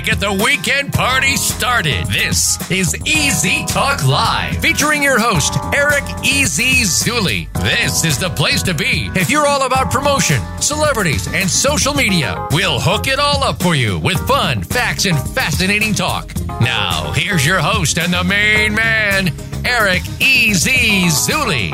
to get the weekend party started. This is Easy Talk Live, featuring your host, Eric Easy Zuley. This is the place to be if you're all about promotion, celebrities, and social media. We'll hook it all up for you with fun, facts, and fascinating talk. Now, here's your host and the main man, Eric Easy Zuley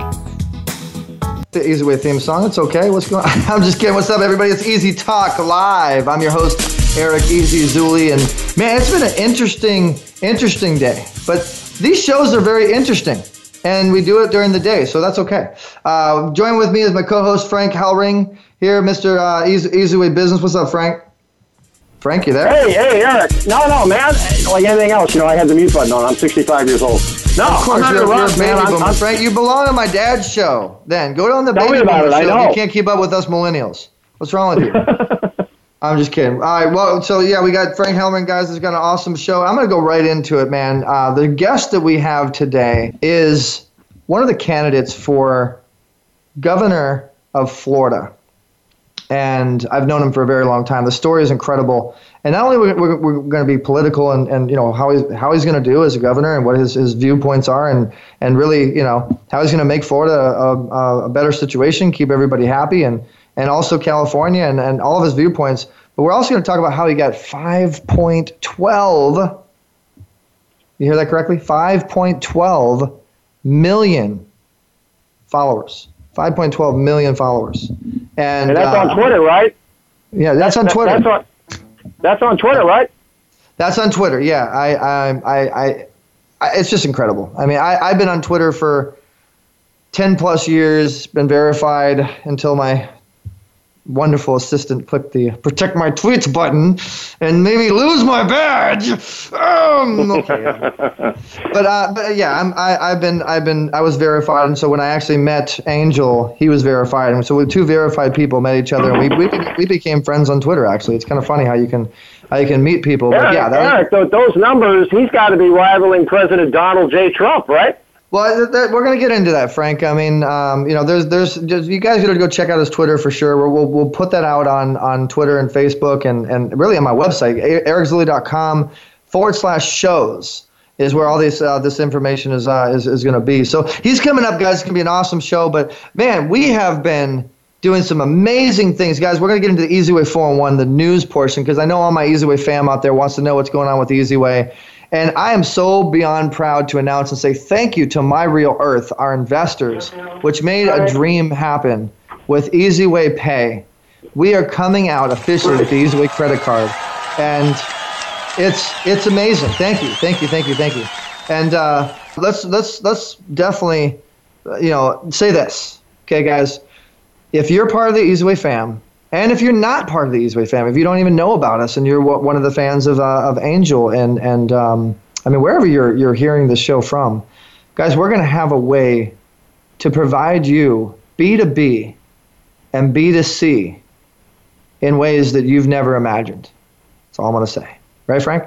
the Easy Way theme song. It's okay. What's going on? I'm just kidding. What's up, everybody? It's Easy Talk Live. I'm your host, Eric Easy Zuley. And man, it's been an interesting, interesting day. But these shows are very interesting. And we do it during the day, so that's okay. Uh, join with me is my co host, Frank Halring here, Mr. Uh, Easy, Easy Way Business. What's up, Frank? Frank, you there? Hey, hey, Eric. No, no, man. Like anything else, you know, I had the mute button on. I'm 65 years old. No, of course, I'm you're, you're a man. I'm, I'm, Frank, you belong on my dad's show. Then go on the Tell baby it, show. You can't keep up with us millennials. What's wrong with you? I'm just kidding. All right. Well, so yeah, we got Frank Hellman, guys. It's got an awesome show. I'm going to go right into it, man. Uh, the guest that we have today is one of the candidates for governor of Florida. And I've known him for a very long time. The story is incredible and not only we're, we're, we're going to be political and, and you know how he's how he's going to do as a governor and what his, his viewpoints are and and really you know how he's going to make Florida a, a, better situation, keep everybody happy, and and also California and, and all of his viewpoints. But we're also going to talk about how he got 5.12. You hear that correctly? 5.12 million followers. 5.12 million followers. And, and that's uh, on Twitter, right? Yeah, that's, that's on Twitter. That's on, that's on Twitter, right? That's on Twitter. Yeah, I, I, I, I, I it's just incredible. I mean, I, I've been on Twitter for ten plus years, been verified until my wonderful assistant click the protect my tweets button and made me lose my badge. Um, okay. but uh, but yeah, I'm, I, I've been I've been I was verified, and so when I actually met Angel, he was verified, and so we two verified people met each other, and we we, we became friends on Twitter. Actually, it's kind of funny how you can how you can meet people. Eric, but yeah, that Eric, was, those numbers, he's got to be rivaling President Donald J. Trump, right? Well, th- th- we're going to get into that, Frank. I mean, um, you know, there's, there's, just, you guys got to go check out his Twitter for sure. We'll, we'll, we'll put that out on, on Twitter and Facebook and, and really on my website, ericzuley.com forward slash shows is where all this, uh, this information is, uh, is, is going to be. So he's coming up, guys. It's going to be an awesome show. But man, we have been doing some amazing things, guys. We're going to get into the Easy Way 411, the news portion, because I know all my Easy Way fam out there wants to know what's going on with the Easy Way. And I am so beyond proud to announce and say thank you to My Real Earth, our investors, which made a dream happen with Easy Way Pay. We are coming out officially with the Easy Way credit card, and it's it's amazing. Thank you, thank you, thank you, thank you. And uh, let's let's let's definitely, you know, say this, okay, guys. If you're part of the Easy Way fam, and if you're not part of the Easyway family, if you don't even know about us, and you're one of the fans of uh, of Angel, and and um, I mean wherever you're you're hearing the show from, guys, we're going to have a way to provide you B to B and B to C in ways that you've never imagined. That's all I'm going to say, right, Frank?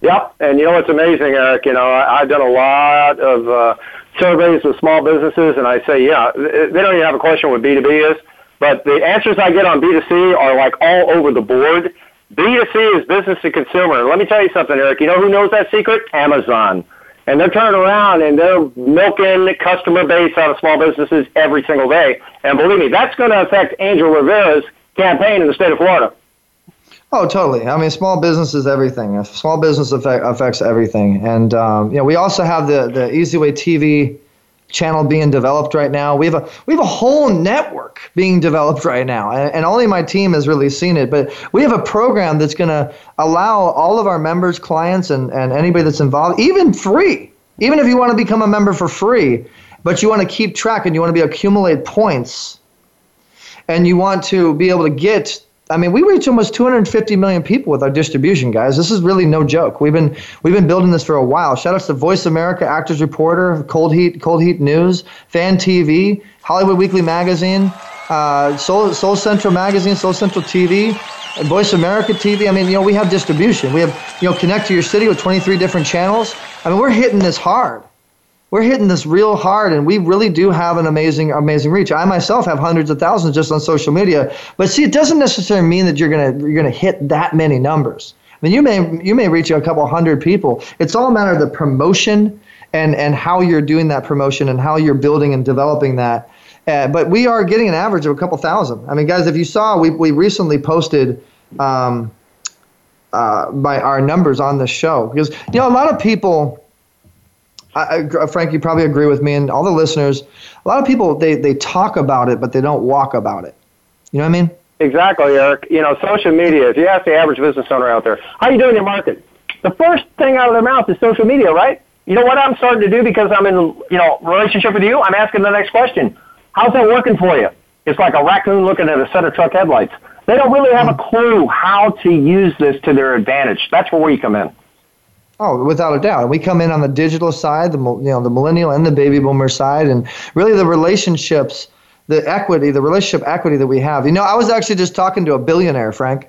Yep, and you know what's amazing, Eric? You know I, I've done a lot of uh, surveys with small businesses, and I say, yeah, they don't even have a question what B two B is but the answers I get on B2C are like all over the board. B2C is business to consumer. Let me tell you something, Eric. You know who knows that secret? Amazon. And they're turning around and they're milking the customer base out of small businesses every single day. And believe me, that's going to affect Angel Rivera's campaign in the state of Florida. Oh, totally. I mean, small business is everything. Small business affect, affects everything. And, um, you know, we also have the, the Easy Way TV channel being developed right now. We have a we have a whole network being developed right now, and, and only my team has really seen it. But we have a program that's going to allow all of our members, clients, and and anybody that's involved, even free, even if you want to become a member for free, but you want to keep track and you want to be accumulate points, and you want to be able to get I mean, we reach almost 250 million people with our distribution, guys. This is really no joke. We've been we've been building this for a while. Shout out to Voice America, Actors Reporter, Cold Heat, Cold Heat News, Fan TV, Hollywood Weekly Magazine, uh, Soul, Soul Central Magazine, Soul Central TV, Voice America TV. I mean, you know, we have distribution. We have you know, connect to your city with 23 different channels. I mean, we're hitting this hard we're hitting this real hard and we really do have an amazing amazing reach i myself have hundreds of thousands just on social media but see it doesn't necessarily mean that you're going to you're going to hit that many numbers I mean, you may you may reach a couple hundred people. It's all a matter of the promotion and and how you're doing that promotion and how you're building and developing that. Uh, but we are getting an average of a couple thousand. I mean, guys, if you saw, we we recently posted. Um, uh, by our numbers on the show because you know a lot of people I, I, Frank, you probably agree with me, and all the listeners. A lot of people they they talk about it, but they don't walk about it. You know what I mean? Exactly, Eric. You know, social media. If you ask the average business owner out there, how are you doing your market? The first thing out of their mouth is social media, right? You know what I'm starting to do because I'm in you know relationship with you. I'm asking the next question. How's that working for you? It's like a raccoon looking at a set of truck headlights. They don't really have a clue how to use this to their advantage. That's where we come in. Oh, without a doubt. We come in on the digital side, the you know the millennial and the baby boomer side, and really the relationships, the equity, the relationship equity that we have. You know, I was actually just talking to a billionaire, Frank,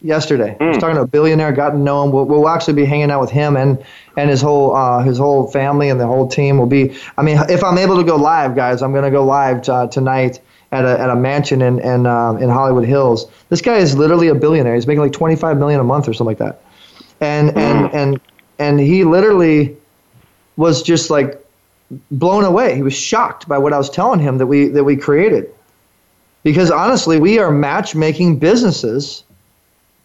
yesterday. Mm. I was hmm. talking to a billionaire, got to know him. We'll, we'll actually be hanging out with him and and his whole uh, his whole family and the whole team will be. I mean, if I'm able to go live, guys, I'm going to go live t- uh, tonight at a, at a mansion in in, uh, in Hollywood Hills. This guy is literally a billionaire. He's making like 25 million a month or something like that. And mm. and and and he literally was just like blown away. He was shocked by what I was telling him that we that we created. Because honestly, we are matchmaking businesses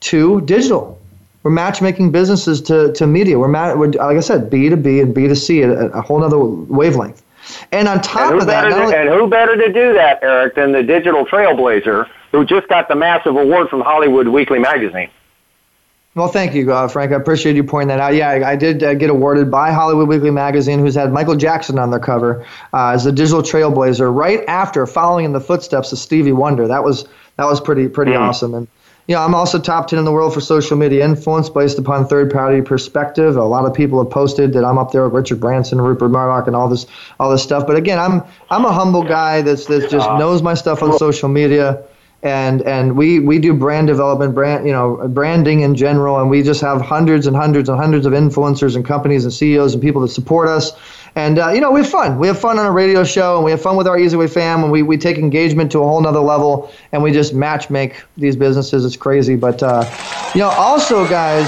to digital. We're matchmaking businesses to, to media. We're, we're like I said, B to B and B to C at a, a whole other wavelength. And on top and of that, to, only, and who better to do that, Eric, than the digital trailblazer who just got the massive award from Hollywood Weekly Magazine? Well, thank you, uh, Frank. I appreciate you pointing that out. Yeah, I, I did uh, get awarded by Hollywood Weekly Magazine, who's had Michael Jackson on their cover uh, as a digital trailblazer, right after following in the footsteps of Stevie Wonder. That was that was pretty pretty mm. awesome. And you know, I'm also top 10 in the world for social media influence based upon third party perspective. A lot of people have posted that I'm up there with Richard Branson, Rupert Murdoch, and all this all this stuff. But again, I'm I'm a humble guy that's that just knows my stuff on social media and and we we do brand development brand you know branding in general and we just have hundreds and hundreds and hundreds of influencers and companies and CEOs and people that support us. And uh, you know we have fun. We have fun on a radio show and we have fun with our easy EasyWay fam and we, we take engagement to a whole nother level and we just match make these businesses. It's crazy. But uh, you know also guys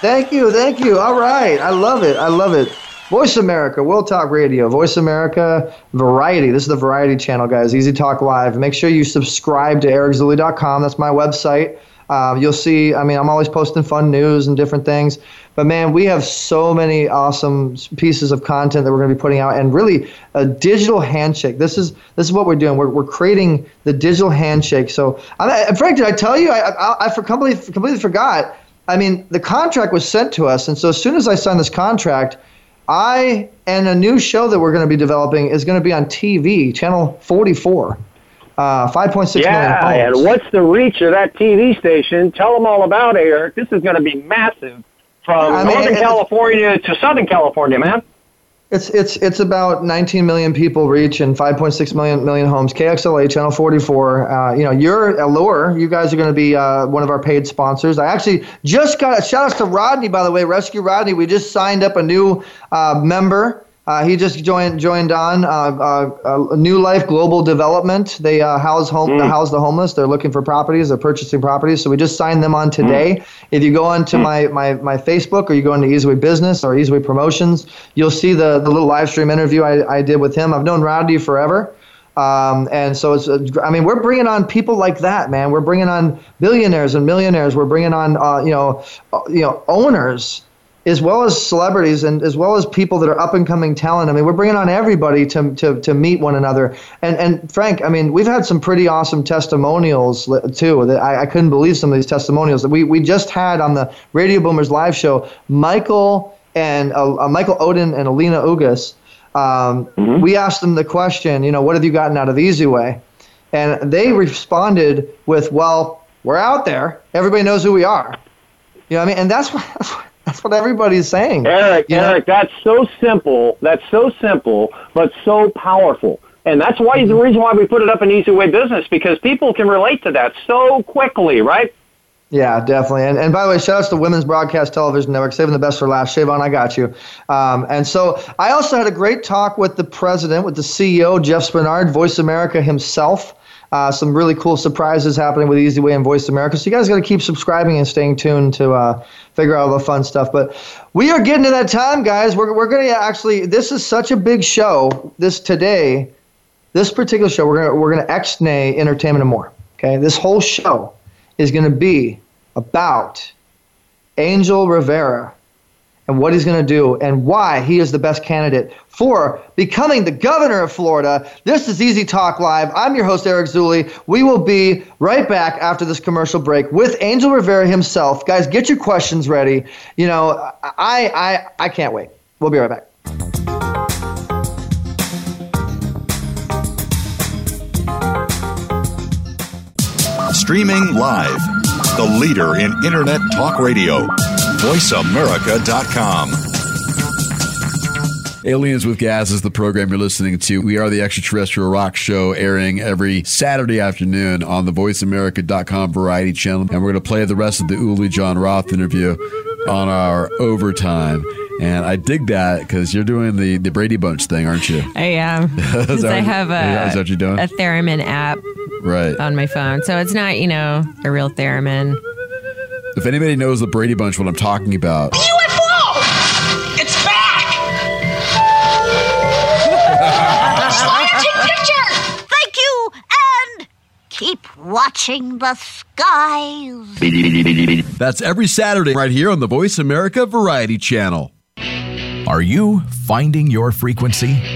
thank you thank you. All right. I love it. I love it Voice America, World Talk Radio, Voice America, Variety. This is the Variety channel, guys. Easy Talk Live. Make sure you subscribe to ericzuley.com. That's my website. Uh, you'll see, I mean, I'm always posting fun news and different things. But man, we have so many awesome pieces of content that we're going to be putting out, and really a digital handshake. This is this is what we're doing. We're, we're creating the digital handshake. So, I, Frank, did I tell you? I I, I completely completely forgot. I mean, the contract was sent to us, and so as soon as I signed this contract, I and a new show that we're going to be developing is going to be on TV, channel 44. Uh, 5.6 yeah, million and what's the reach of that TV station? Tell them all about it, Eric. This is going to be massive from I mean, Northern California to Southern California, man. It's it's it's about 19 million people reach and 5.6 million million homes. KXLA Channel 44. Uh, you know, you're Allure. You guys are going to be uh, one of our paid sponsors. I actually just got a shout out to Rodney, by the way, Rescue Rodney. We just signed up a new uh, member uh, he just joined joined on uh, uh, uh New Life Global Development. They uh, house home mm. house the homeless. They're looking for properties. They're purchasing properties. So we just signed them on today. Mm. If you go onto mm. my, my my Facebook or you go into EasyWay Business or EasyWay Promotions, you'll see the the little live stream interview I, I did with him. I've known Rodney forever. Um, and so it's, I mean, we're bringing on people like that, man. We're bringing on billionaires and millionaires. We're bringing on, uh, you know, uh, you know, owners as well as celebrities and as well as people that are up and coming talent. I mean, we're bringing on everybody to, to, to meet one another. And, and Frank, I mean, we've had some pretty awesome testimonials too. That I, I couldn't believe some of these testimonials that we, we just had on the Radio Boomers live show. Michael and uh, uh, Michael Odin and Alina Ugas. Um, mm-hmm. We asked them the question, you know, what have you gotten out of the easy way? And they responded with, well, we're out there. Everybody knows who we are. You know what I mean? And that's what, that's what that's what everybody's saying. Eric, you Eric, know? that's so simple. That's so simple, but so powerful. And that's why mm-hmm. the reason why we put it up in EasyWay Business because people can relate to that so quickly, right? Yeah, definitely. And, and by the way, shout out to Women's Broadcast Television Network, saving the best for last. Shavon, I got you. Um, and so I also had a great talk with the president, with the CEO, Jeff Spenard, Voice America himself. Uh, some really cool surprises happening with Easy Way and Voice America. So you guys got to keep subscribing and staying tuned to uh, figure out all the fun stuff. But we are getting to that time, guys. We're, we're going to actually, this is such a big show this today. This particular show, we're going we're gonna X-nay Entertainment and More. Okay, this whole show is going to be about Angel Rivera and what he's going to do and why he is the best candidate for becoming the governor of Florida. This is Easy Talk Live. I'm your host, Eric Zuley. We will be right back after this commercial break with Angel Rivera himself. Guys, get your questions ready. You know, I, I, I can't wait. We'll be right back. Streaming live, the leader in Internet Talk Radio VoiceAmerica.com. Aliens with Gas is the program you're listening to. We are the extraterrestrial rock show airing every Saturday afternoon on the voiceamerica.com variety channel. And we're going to play the rest of the Uli John Roth interview on our overtime. And I dig that because you're doing the, the Brady Bunch thing, aren't you? I am. Because I have a, is that what you're doing? a theremin app right. on my phone. So it's not, you know, a real theremin. If anybody knows the Brady Bunch, what I'm talking about. UFO! It's back! picture! Thank you, and keep watching the skies. That's every Saturday right here on the Voice America Variety Channel. Are you finding your frequency?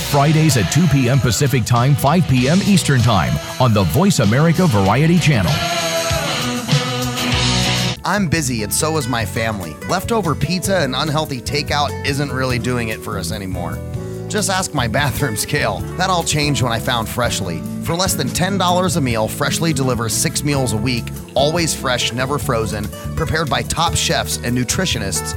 Fridays at 2 p.m. Pacific Time, 5 p.m. Eastern Time on the Voice America Variety Channel. I'm busy and so is my family. Leftover pizza and unhealthy takeout isn't really doing it for us anymore. Just ask my bathroom scale. That all changed when I found Freshly. For less than $10 a meal, Freshly delivers six meals a week, always fresh, never frozen, prepared by top chefs and nutritionists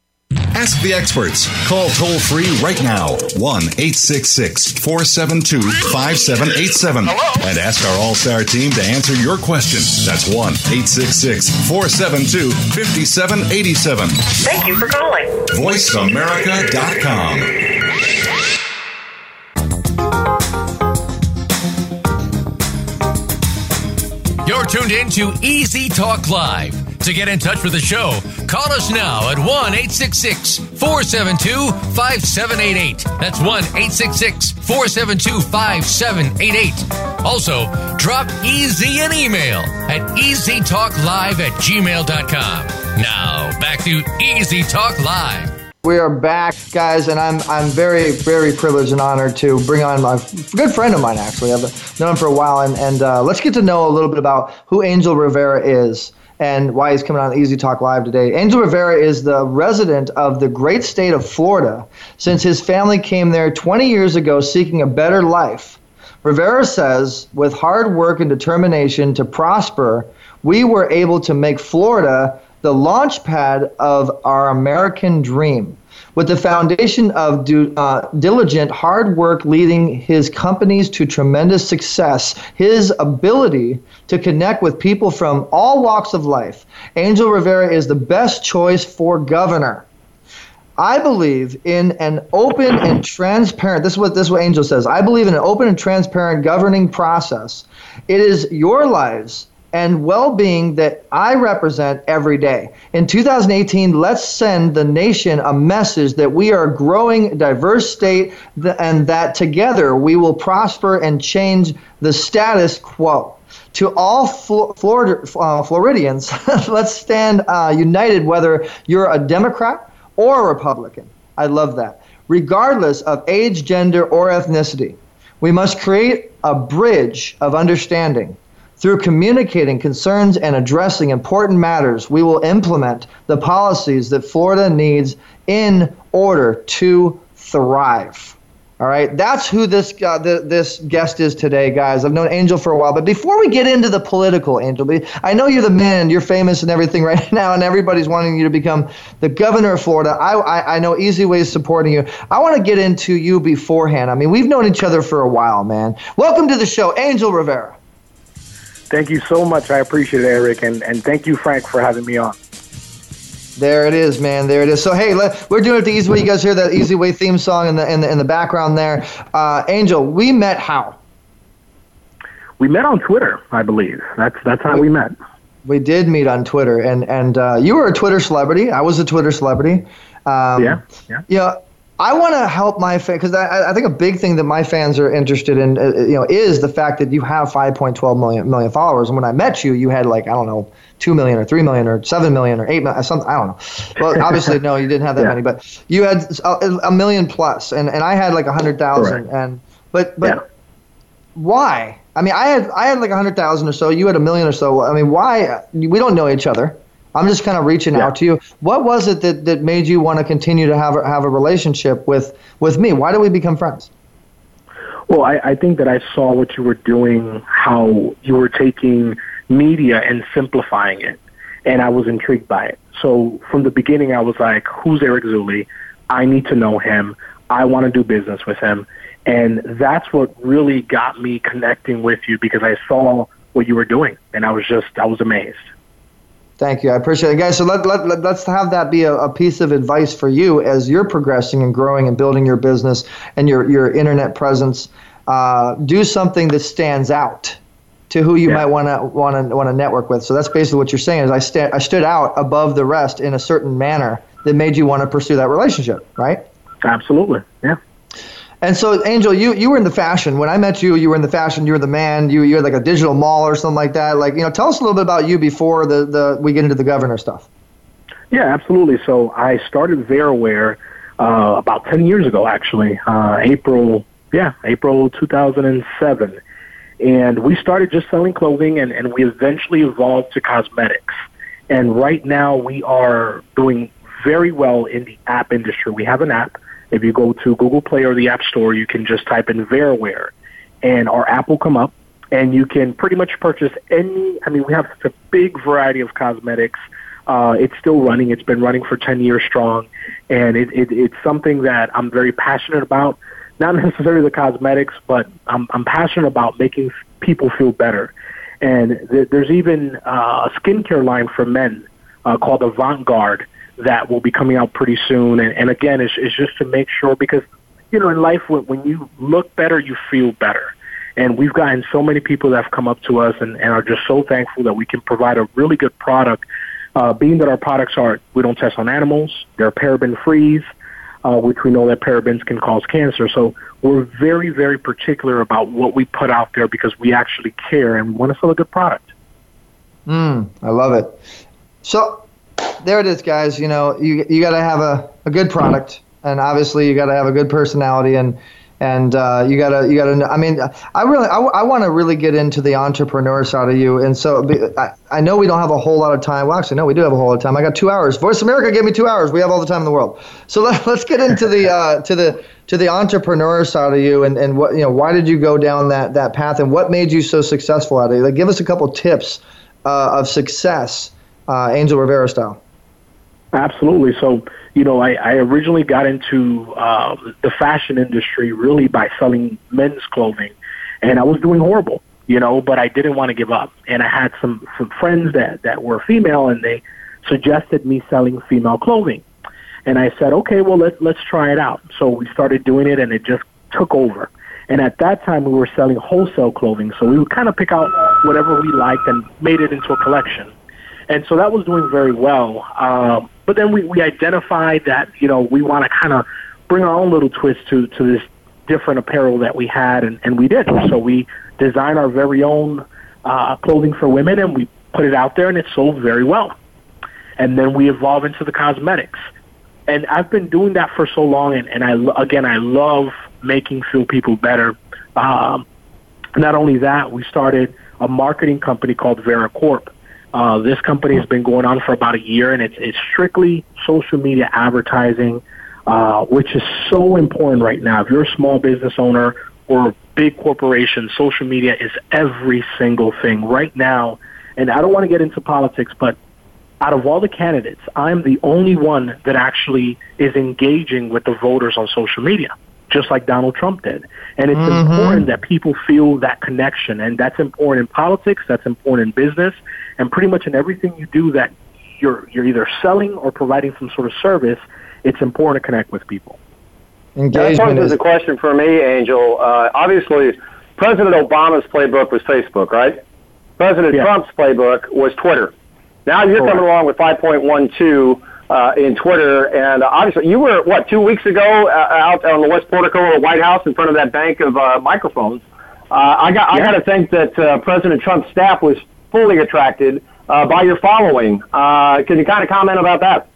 Ask the experts. Call toll free right now 1 866 472 5787 and ask our All Star team to answer your question. That's 1 866 472 5787. Thank you for calling. VoiceAmerica.com. You're tuned in to Easy Talk Live. To get in touch with the show, call us now at 1 866 472 5788. That's 1 866 472 5788. Also, drop Easy an email at easytalklive at gmail.com. Now, back to Easy Talk Live. We are back, guys, and I'm I'm very very privileged and honored to bring on my good friend of mine. Actually, I've known him for a while, and and uh, let's get to know a little bit about who Angel Rivera is and why he's coming on Easy Talk Live today. Angel Rivera is the resident of the great state of Florida since his family came there 20 years ago seeking a better life. Rivera says, with hard work and determination to prosper, we were able to make Florida the launch pad of our American dream. With the foundation of uh, diligent hard work leading his companies to tremendous success, his ability to connect with people from all walks of life, Angel Rivera is the best choice for governor. I believe in an open and transparent. This is what this is what Angel says. I believe in an open and transparent governing process. It is your lives and well being that I represent every day. In 2018, let's send the nation a message that we are a growing, diverse state and that together we will prosper and change the status quo. To all Florida, uh, Floridians, let's stand uh, united whether you're a Democrat or a Republican. I love that. Regardless of age, gender, or ethnicity, we must create a bridge of understanding through communicating concerns and addressing important matters, we will implement the policies that Florida needs in order to thrive. All right, that's who this uh, the, this guest is today, guys. I've known Angel for a while, but before we get into the political, Angel, I know you're the man, you're famous and everything right now, and everybody's wanting you to become the governor of Florida. I I, I know Easy Way is supporting you. I want to get into you beforehand. I mean, we've known each other for a while, man. Welcome to the show, Angel Rivera. Thank you so much. I appreciate it, Eric, and, and thank you, Frank, for having me on. There it is, man. There it is. So hey, let, we're doing it the easy way. You guys hear that easy way theme song in the in the, in the background there. Uh, Angel, we met how? We met on Twitter, I believe. That's that's how we, we met. We did meet on Twitter, and and uh, you were a Twitter celebrity. I was a Twitter celebrity. Um, yeah, yeah. You know, I want to help my fans because I, I, think a big thing that my fans are interested in, uh, uh you know, is the fact that you have 5.12 million million followers. And when I met you, you had like I don't know, two million or three million or seven million or eight million, uh, something. I don't know. Well, obviously, no, you didn't have that yeah. many, but you had uh, a, a, million plus, and, and I had like a hundred thousand. And but but yeah. why? I mean, I had I had like a hundred thousand or so. You had a million or so. I mean, why? We don't know each other. I'm just kind of reaching yeah. out to you. What was it that, that made you want to continue to have a, have a relationship with, with me? Why did we become friends? Well, I, I think that I saw what you were doing, how you were taking media and simplifying it, and I was intrigued by it. So from the beginning, I was like, who's Eric Zuley? I need to know him. I want to do business with him. And that's what really got me connecting with you because I saw what you were doing, and I was just, I was amazed. Thank you. I appreciate it, guys. So let, let, let, us have that be a, a, piece of advice for you as you're progressing and growing and building your business and your, your internet presence. Uh, do something that stands out to who you yeah. might want to want to want to network with. So that's basically what you're saying is I, sta- I stood out above the rest in a certain manner that made you want to pursue that relationship, right? Absolutely. Yeah. And so, Angel, you, you were in the fashion. When I met you, you were in the fashion. You were the man. You you had like a digital mall or something like that. Like, you know, tell us a little bit about you before the, the we get into the governor stuff. Yeah, absolutely. So I started Veraware uh, about ten years ago, actually, uh, April. Yeah, April 2007, and we started just selling clothing, and, and we eventually evolved to cosmetics. And right now, we are doing very well in the app industry. We have an app if you go to Google Play or the App Store, you can just type in Veraware, and our app will come up, and you can pretty much purchase any. I mean, we have such a big variety of cosmetics. Uh, it's still running. It's been running for 10 years strong, and it, it, it's something that I'm very passionate about. Not necessarily the cosmetics, but I'm, I'm passionate about making people feel better. And th- there's even uh, a skincare line for men uh, called Avant Garde that will be coming out pretty soon. And, and again, it's, it's just to make sure because, you know, in life, when, when you look better, you feel better. And we've gotten so many people that have come up to us and, and are just so thankful that we can provide a really good product. Uh, being that our products are, we don't test on animals, they're paraben free, uh, which we know that parabens can cause cancer. So we're very, very particular about what we put out there because we actually care and we want to sell a good product. Mm, I love it. So there it is, guys. You know, you you got to have a, a good product, and obviously you got to have a good personality, and and uh, you gotta you gotta. I mean, I really I, I want to really get into the entrepreneur side of you, and so I, I know we don't have a whole lot of time. Well, actually, no, we do have a whole lot of time. I got two hours. Voice America gave me two hours. We have all the time in the world. So let, let's get into the uh, to the to the entrepreneur side of you, and, and what you know. Why did you go down that that path, and what made you so successful at it? Like, give us a couple tips uh, of success, uh, Angel Rivera style. Absolutely. So, you know, I, I originally got into uh, the fashion industry really by selling men's clothing, and I was doing horrible, you know, but I didn't want to give up. And I had some some friends that that were female, and they suggested me selling female clothing, and I said, okay, well let's let's try it out. So we started doing it, and it just took over. And at that time, we were selling wholesale clothing, so we would kind of pick out whatever we liked and made it into a collection. And so that was doing very well. Um, but then we, we identified that you know we want to kind of bring our own little twist to to this different apparel that we had, and, and we did. So we designed our very own uh, clothing for women, and we put it out there, and it sold very well. And then we evolved into the cosmetics, and I've been doing that for so long, and, and I again I love making feel people better. Um, not only that, we started a marketing company called Vera Corp. Uh, this company has been going on for about a year, and it's, it's strictly social media advertising, uh, which is so important right now. If you're a small business owner or a big corporation, social media is every single thing right now. And I don't want to get into politics, but out of all the candidates, I'm the only one that actually is engaging with the voters on social media just like Donald Trump did. And it's Mhm. important that people feel that connection. And that's important in politics, that's important in business, and pretty much in everything you do that you're, you're either selling or providing some sort of service, it's important to connect with people. Engagement is a question for me, Angel. Uh, obviously, President Obama's playbook was Facebook, right? President Yeah. Trump's playbook was Twitter. Now you're Correct. coming along with 5.12 uh, in Twitter, and obviously you were what two weeks ago uh, out on the West Portico of the White House in front of that bank of uh, microphones. Uh, I got I got to think that uh, President Trump's staff was fully attracted uh, by your following. Uh, can you kind of comment about that?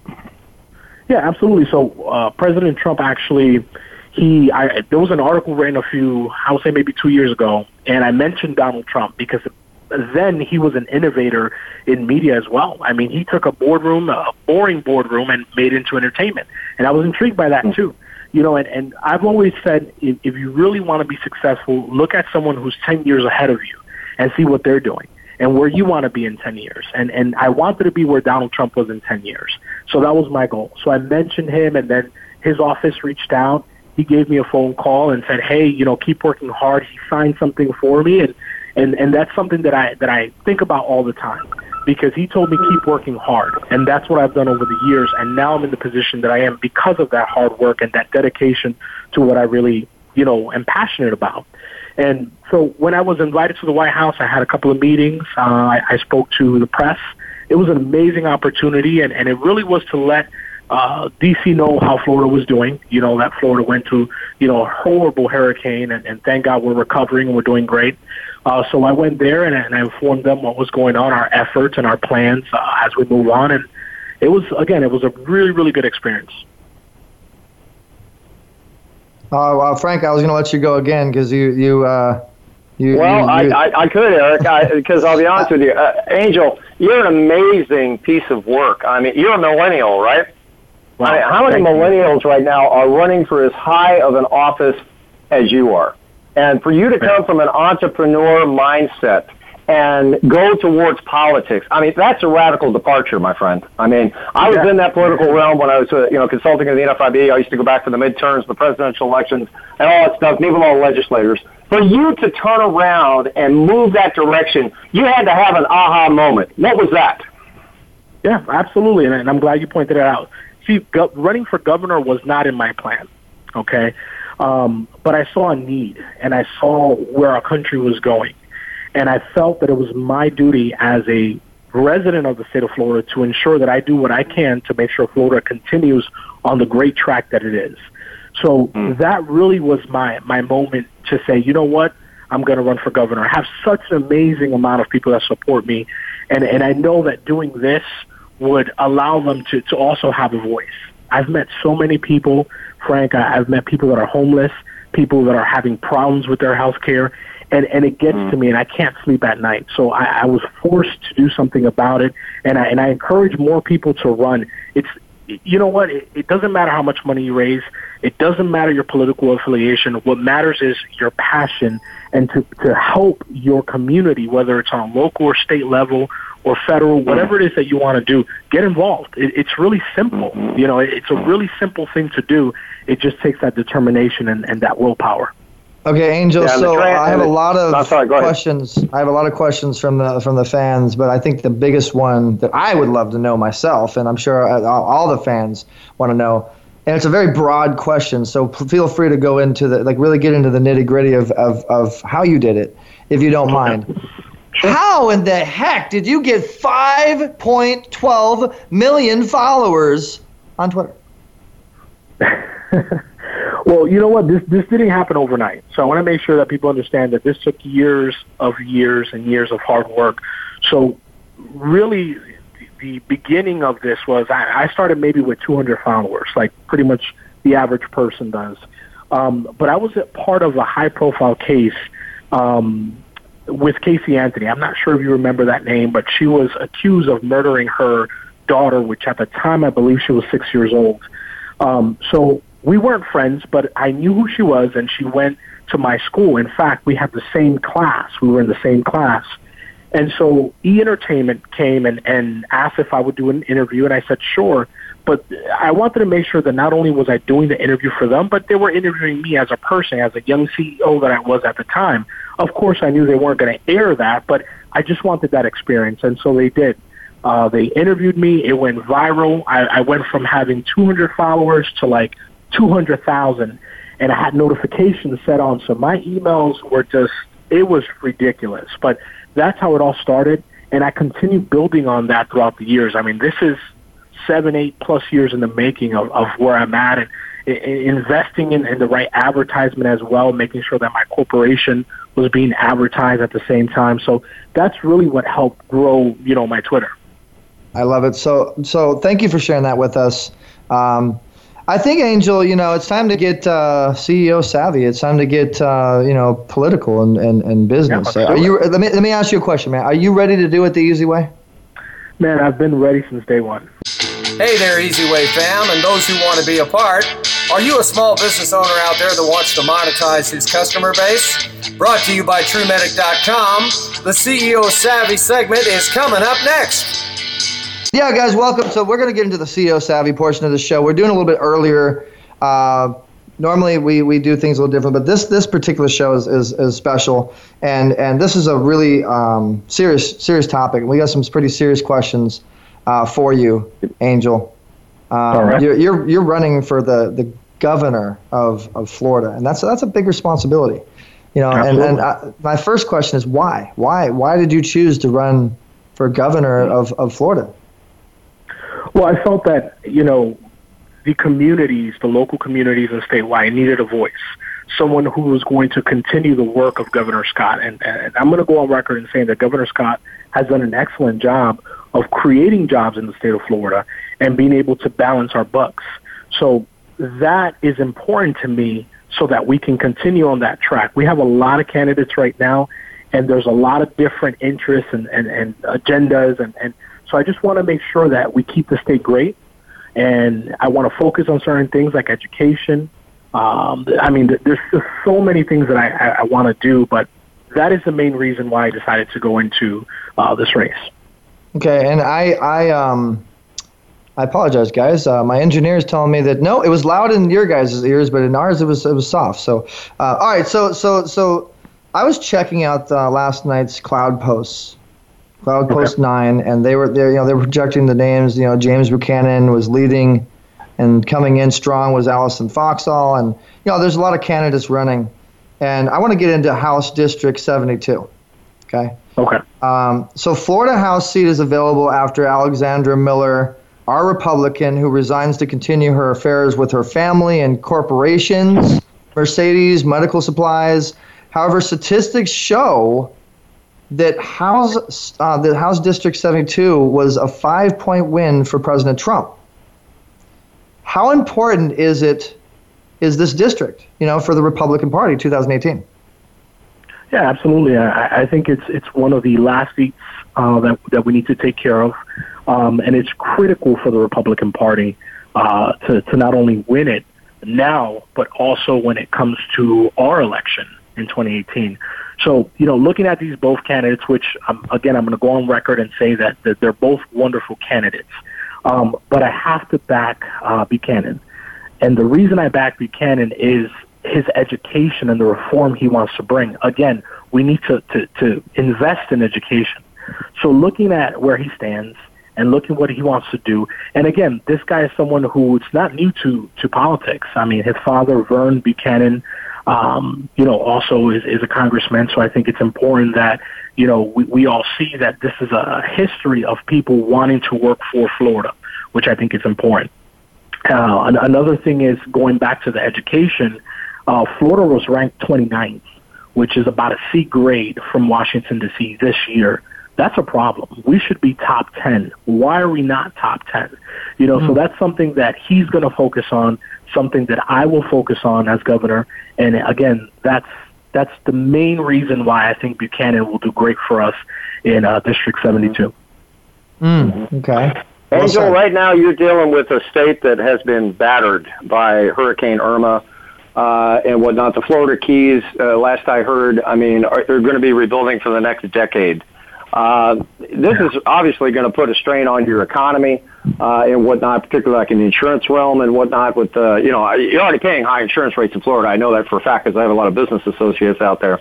Yeah, absolutely. So uh, President Trump actually, he, I, there was an article written a few, I would say maybe two years ago, and I mentioned Donald Trump because then he was an innovator in media as well. I mean, he took a boardroom, a boring boardroom, and made it into entertainment, and I was intrigued by that too. You know, and, and I've always said if, if you really want to be successful, look at someone who's 10 years ahead of you and see what they're doing and where you want to be in 10 years. And, and I wanted to be where Donald Trump was in 10 years. So that was my goal. So I mentioned him, and then his office reached out. He gave me a phone call and said, "Hey, you know, keep working hard." He signed something for me, and and and that's something that I that I think about all the time because he told me keep working hard, and that's what I've done over the years. And now I'm in the position that I am because of that hard work and that dedication to what I really, you know, am passionate about. And so when I was invited to the White House, I had a couple of meetings. Uh, I, I spoke to the press. It was an amazing opportunity, and, and it really was to let uh, DC know how Florida was doing. You know, that Florida went through, you know, a horrible hurricane, and, and thank God we're recovering and we're doing great. Uh, so I went there and, and I informed them what was going on, our efforts and our plans uh, as we move on. And it was, again, it was a really, really good experience. Uh, well, Frank, I was going to let you go again because you you uh, you. Well, you, you, I, I, I could, Eric, because I'll be honest with you, uh, Angel, you're an amazing piece of work. I mean, you're a millennial, right? I mean, how many Thank you. millennials right now are running for as high of an office as you are? And for you to come from an entrepreneur mindset and go towards politics, I mean, that's a radical departure, my friend. I mean, I was Yeah. in that political realm when I was, uh, you know, consulting in the NFIB. I used to go back for the midterms, the presidential elections, and all that stuff, and even all the legislators. For you to turn around and move that direction, you had to have an aha moment. What was that? Yeah, absolutely, and, and I'm glad you pointed it out. See, go, running for governor was not in my plan, okay, um, but I saw a need, and I saw where our country was going, and I felt that it was my duty as a resident of the state of Florida to ensure that I do what I can to make sure Florida continues on the great track that it is. So hmm. that really was my my moment to say, you know what, I'm going to run for governor. I have such an amazing amount of people that support me, and and I know that doing this would allow them to to also have a voice. I've met so many people, Frank. I, I've met people that are homeless, people that are having problems with their health care, and and it gets mm. to me, and I can't sleep at night. So I, I was forced to do something about it, and I and I encourage more people to run. It's you know what? It, it doesn't matter how much money you raise. It doesn't matter your political affiliation. What matters is your passion and to, to help your community, whether it's on a local or state level or federal, mm. whatever it is that you want to do, get involved. It, it's really simple. Mm-hmm. You know, it, it's a mm. really simple thing to do. It just takes that determination and, and that willpower. Okay, Angel. Yeah, so tra- I have a lot of No, sorry, questions. I have a lot of questions from the from the fans, but I think the biggest one that I would love to know myself, and I'm sure uh, all, all the fans want to know, and it's a very broad question. So p- feel free to go into the like really get into the nitty gritty of, of of how you did it, if you don't mind. How in the heck did you get 5.12 million followers on Twitter? Well, you know what? This this didn't happen overnight. So I want to make sure that people understand that this took years of years and years of hard work. So really, the beginning of this was I, I started maybe with 200 followers, like pretty much the average person does. Um, but I was part of a high profile case um, with Casey Anthony. I'm not sure if you remember that name, but she was accused of murdering her daughter, which at the time I believe she was six years old. Um, so we weren't friends, but I knew who she was, and she went to my school. In fact, we had the same class. We were in the same class. And so E Entertainment came and, and asked if I would do an interview, and I said, sure. But I wanted to make sure that not only was I doing the interview for them, but they were interviewing me as a person, as a young CEO that I was at the time. Of course, I knew they weren't going to air that, but I just wanted that experience, and so they did. Uh, they interviewed me. It went viral. I, I went from having 200 followers to like 200,000, and I had notifications set on. So my emails were just, it was ridiculous. But that's how it all started, and I continued building on that throughout the years. I mean, this is seven, eight plus years in the making of, of where I'm at, and i- investing in, in the right advertisement as well, making sure that my corporation was being advertised at the same time. So that's really what helped grow, you know, my Twitter. I love it. So, so thank you for sharing that with us. Um, I think, Angel, you know, it's time to get uh, CEO savvy. It's time to get, uh, you know, political and, and, and business. let's Are you? it. Let me let me ask you a question, man. Are you ready to do it the easy way? Man, I've been ready since day one. Hey there, Easy Way fam, and those who want to be a part. Are you a small business owner out there that wants to monetize his customer base? Brought to you by TrueMedic.com, the CEO Savvy segment is coming up next. Yeah, guys, welcome. So we're going to get into the CEO savvy portion of the show. We're doing a little bit earlier. Uh, normally we, we do things a little different, but this this particular show is, is, is special, and and this is a really um, serious serious topic. We got some pretty serious questions uh, for you, Angel. Um, All right. You're, you're you're running for the, the governor of, of Florida, and that's that's a big responsibility. You know, Absolutely. and and uh, my first question is why why why did you choose to run for governor of, of Florida? Well, I felt that, you know, the communities, the local communities and statewide needed a voice. Someone who was going to continue the work of Governor Scott. And, and I'm going to go on record and saying that Governor Scott has done an excellent job of creating jobs in the state of Florida and being able to balance our bucks. So that is important to me so that we can continue on that track. We have a lot of candidates right now, and there's a lot of different interests and, and, and agendas. And, and so I just want to make sure that we keep the state great. And I want to focus on certain things like education. Um, I mean, there's just so many things that I, I, I want to do, but that is the main reason why I decided to go into uh, this race. Okay, and I I um I apologize, guys. Uh, my engineer is telling me that no, it was loud in your guys' ears, but in ours it was it was soft. So, uh, all right. So so so I was checking out uh, last night's cloud posts, cloud post nine, and they were they you know they were projecting the names. You know, James Buchanan was leading, and coming in strong was Alison Foxall, and you know there's a lot of candidates running, and I want to get into House District 72. Okay. Okay. Um, so Florida House seat is available after Alexandra Miller, our Republican who resigns to continue her affairs with her family and corporations, Mercedes Medical Supplies. However, statistics show that House uh, House District 72 was a five-point win for President Trump. How important is it? Is this district, you know, for the Republican Party, 2018? Yeah, absolutely. I, I think it's it's one of the last seats uh, that that we need to take care of, um, and it's critical for the Republican Party uh, to to not only win it now, but also when it comes to our election in 2018. So, you know, looking at these both candidates, which um, again I'm going to go on record and say that, that they're both wonderful candidates, um, but I have to back uh, Buchanan, and the reason I back Buchanan is his education and the reform he wants to bring. Again, we need to, to, to invest in education. So looking at where he stands and looking at what he wants to do. And again, this guy is someone who it's not new to to politics. I mean, his father, Vern Buchanan, um, you know, also is, is a congressman. So I think it's important that you know we, we all see that this is a history of people wanting to work for Florida, which I think is important. Uh, another thing is going back to the education. Uh, Florida was ranked 29th, which is about a C grade from Washington D.C. this year. That's a problem. We should be top 10. Why are we not top 10? You know, so that's something that he's going to focus on, something that I will focus on as governor. And again, that's that's the main reason why I think Buchanan will do great for us in uh, District 72. Mm, okay. Angel, said. right now you're dealing with a state that has been battered by Hurricane Irma uh, and whatnot. The Florida Keys, uh, last I heard, I mean, are, they're going to be rebuilding for the next decade. Uh, this is obviously going to put a strain on your economy uh, and whatnot, particularly like in the insurance realm and whatnot. With uh, you know, you're already paying high insurance rates in Florida. I know that for a fact because I have a lot of business associates out there.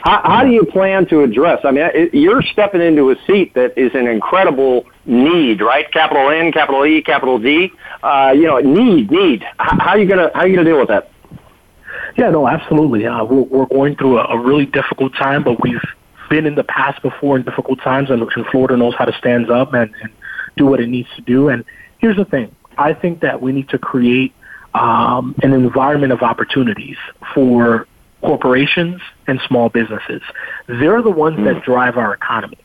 How, how do you plan to address? I mean, you're stepping into a seat that is an incredible need, right? Capital N, capital E, capital D. Uh, you know, need, need. How, how are you gonna how are you gonna deal with that? Yeah, no, absolutely. Uh, we're, we're going through a, a really difficult time, but we've been in the past before in difficult times, and, and Florida knows how to stand up and, and do what it needs to do. And here's the thing: I think that we need to create um, an environment of opportunities for corporations and small businesses. They're the ones that drive our economy.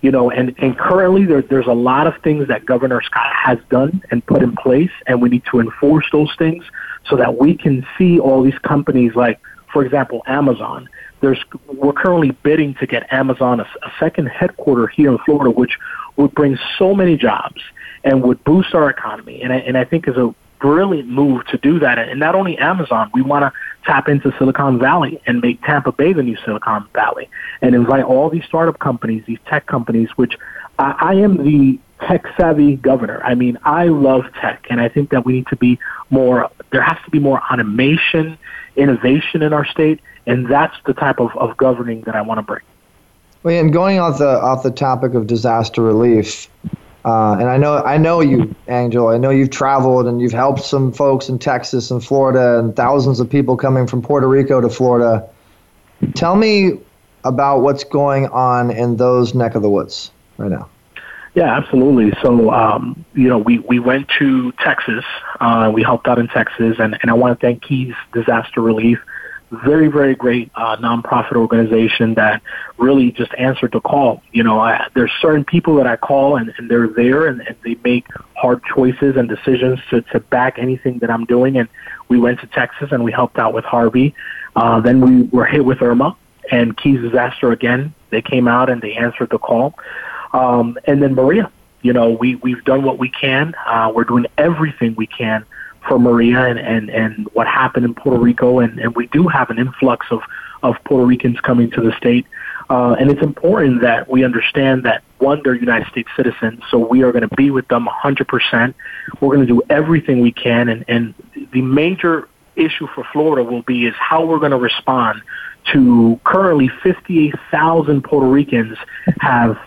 You know, and, and currently there, there's a lot of things that Governor Scott has done and put in place, and we need to enforce those things so that we can see all these companies like, for example, Amazon. There's, we're currently bidding to get Amazon a, a second headquarter here in Florida, which would bring so many jobs and would boost our economy. And I, and I think is a brilliant move to do that. And not only Amazon, we want to tap into Silicon Valley and make Tampa Bay the new Silicon Valley and invite all these startup companies, these tech companies, which I, I am the tech savvy governor. I mean, I love tech and I think that we need to be more, there has to be more automation, innovation in our state. And that's the type of, of governing that I want to bring. Well, and going off the off the topic of disaster relief, uh, and I know I know you, Angel. I know you've traveled and you've helped some folks in Texas and Florida, and thousands of people coming from Puerto Rico to Florida. Tell me about what's going on in those neck of the woods right now. Yeah, absolutely. So, um, you know, we, we went to Texas. Uh, we helped out in Texas, and, and I want to thank Keys Disaster Relief. Very, very great uh, nonprofit organization that really just answered the call. You know, I, there's certain people that I call, and, and they're there, and, and they make hard choices and decisions to, to back anything that I'm doing. And we went to Texas, and we helped out with Harvey. Uh, then we were hit with Irma and Keys Disaster again. They came out and they answered the call. Um, and then Maria, you know, we, we've done what we can. Uh, we're doing everything we can for Maria and, and, and what happened in Puerto Rico. And, and we do have an influx of, of Puerto Ricans coming to the state. Uh, and it's important that we understand that, one, they're United States citizens, so we are going to be with them 100%. We're going to do everything we can. And, and the major issue for Florida will be is how we're going to respond to currently 58,000 Puerto Ricans have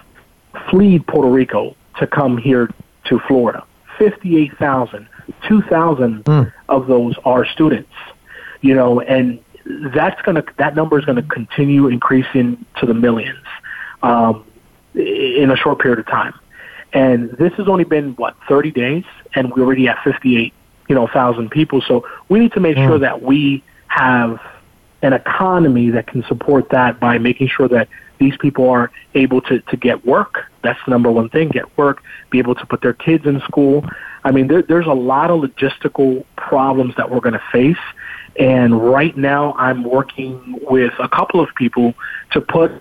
fled Puerto Rico to come here to Florida. 58,000. 2,000 of those are students. You know, and that's going to that number is going to continue increasing to the millions um, in a short period of time. And this has only been what 30 days, and we're already at 58, you know, thousand people. So we need to make sure that we have an economy that can support that by making sure that these people are able to, to get work. That's the number one thing, get work, be able to put their kids in school. I mean, there, there's a lot of logistical problems that we're going to face. And right now I'm working with a couple of people to put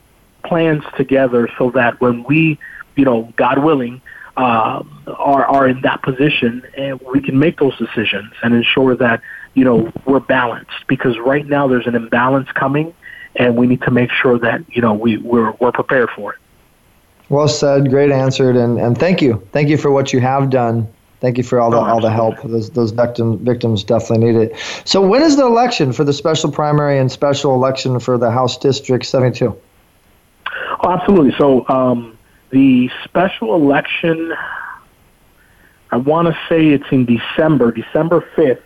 plans together so that when we, you know, God willing, uh, are, are in that position and we can make those decisions and ensure that, you know, we're balanced because right now there's an imbalance coming and we need to make sure that, you know, we, we're, we're prepared for it. Well said, great answered, and, and thank you, thank you for what you have done. Thank you for all the all the help. Those those victims victims definitely need it. So when is the election for the special primary and special election for the House District 72? Oh, absolutely. So um, the special election, I want to say it's in December. December 5th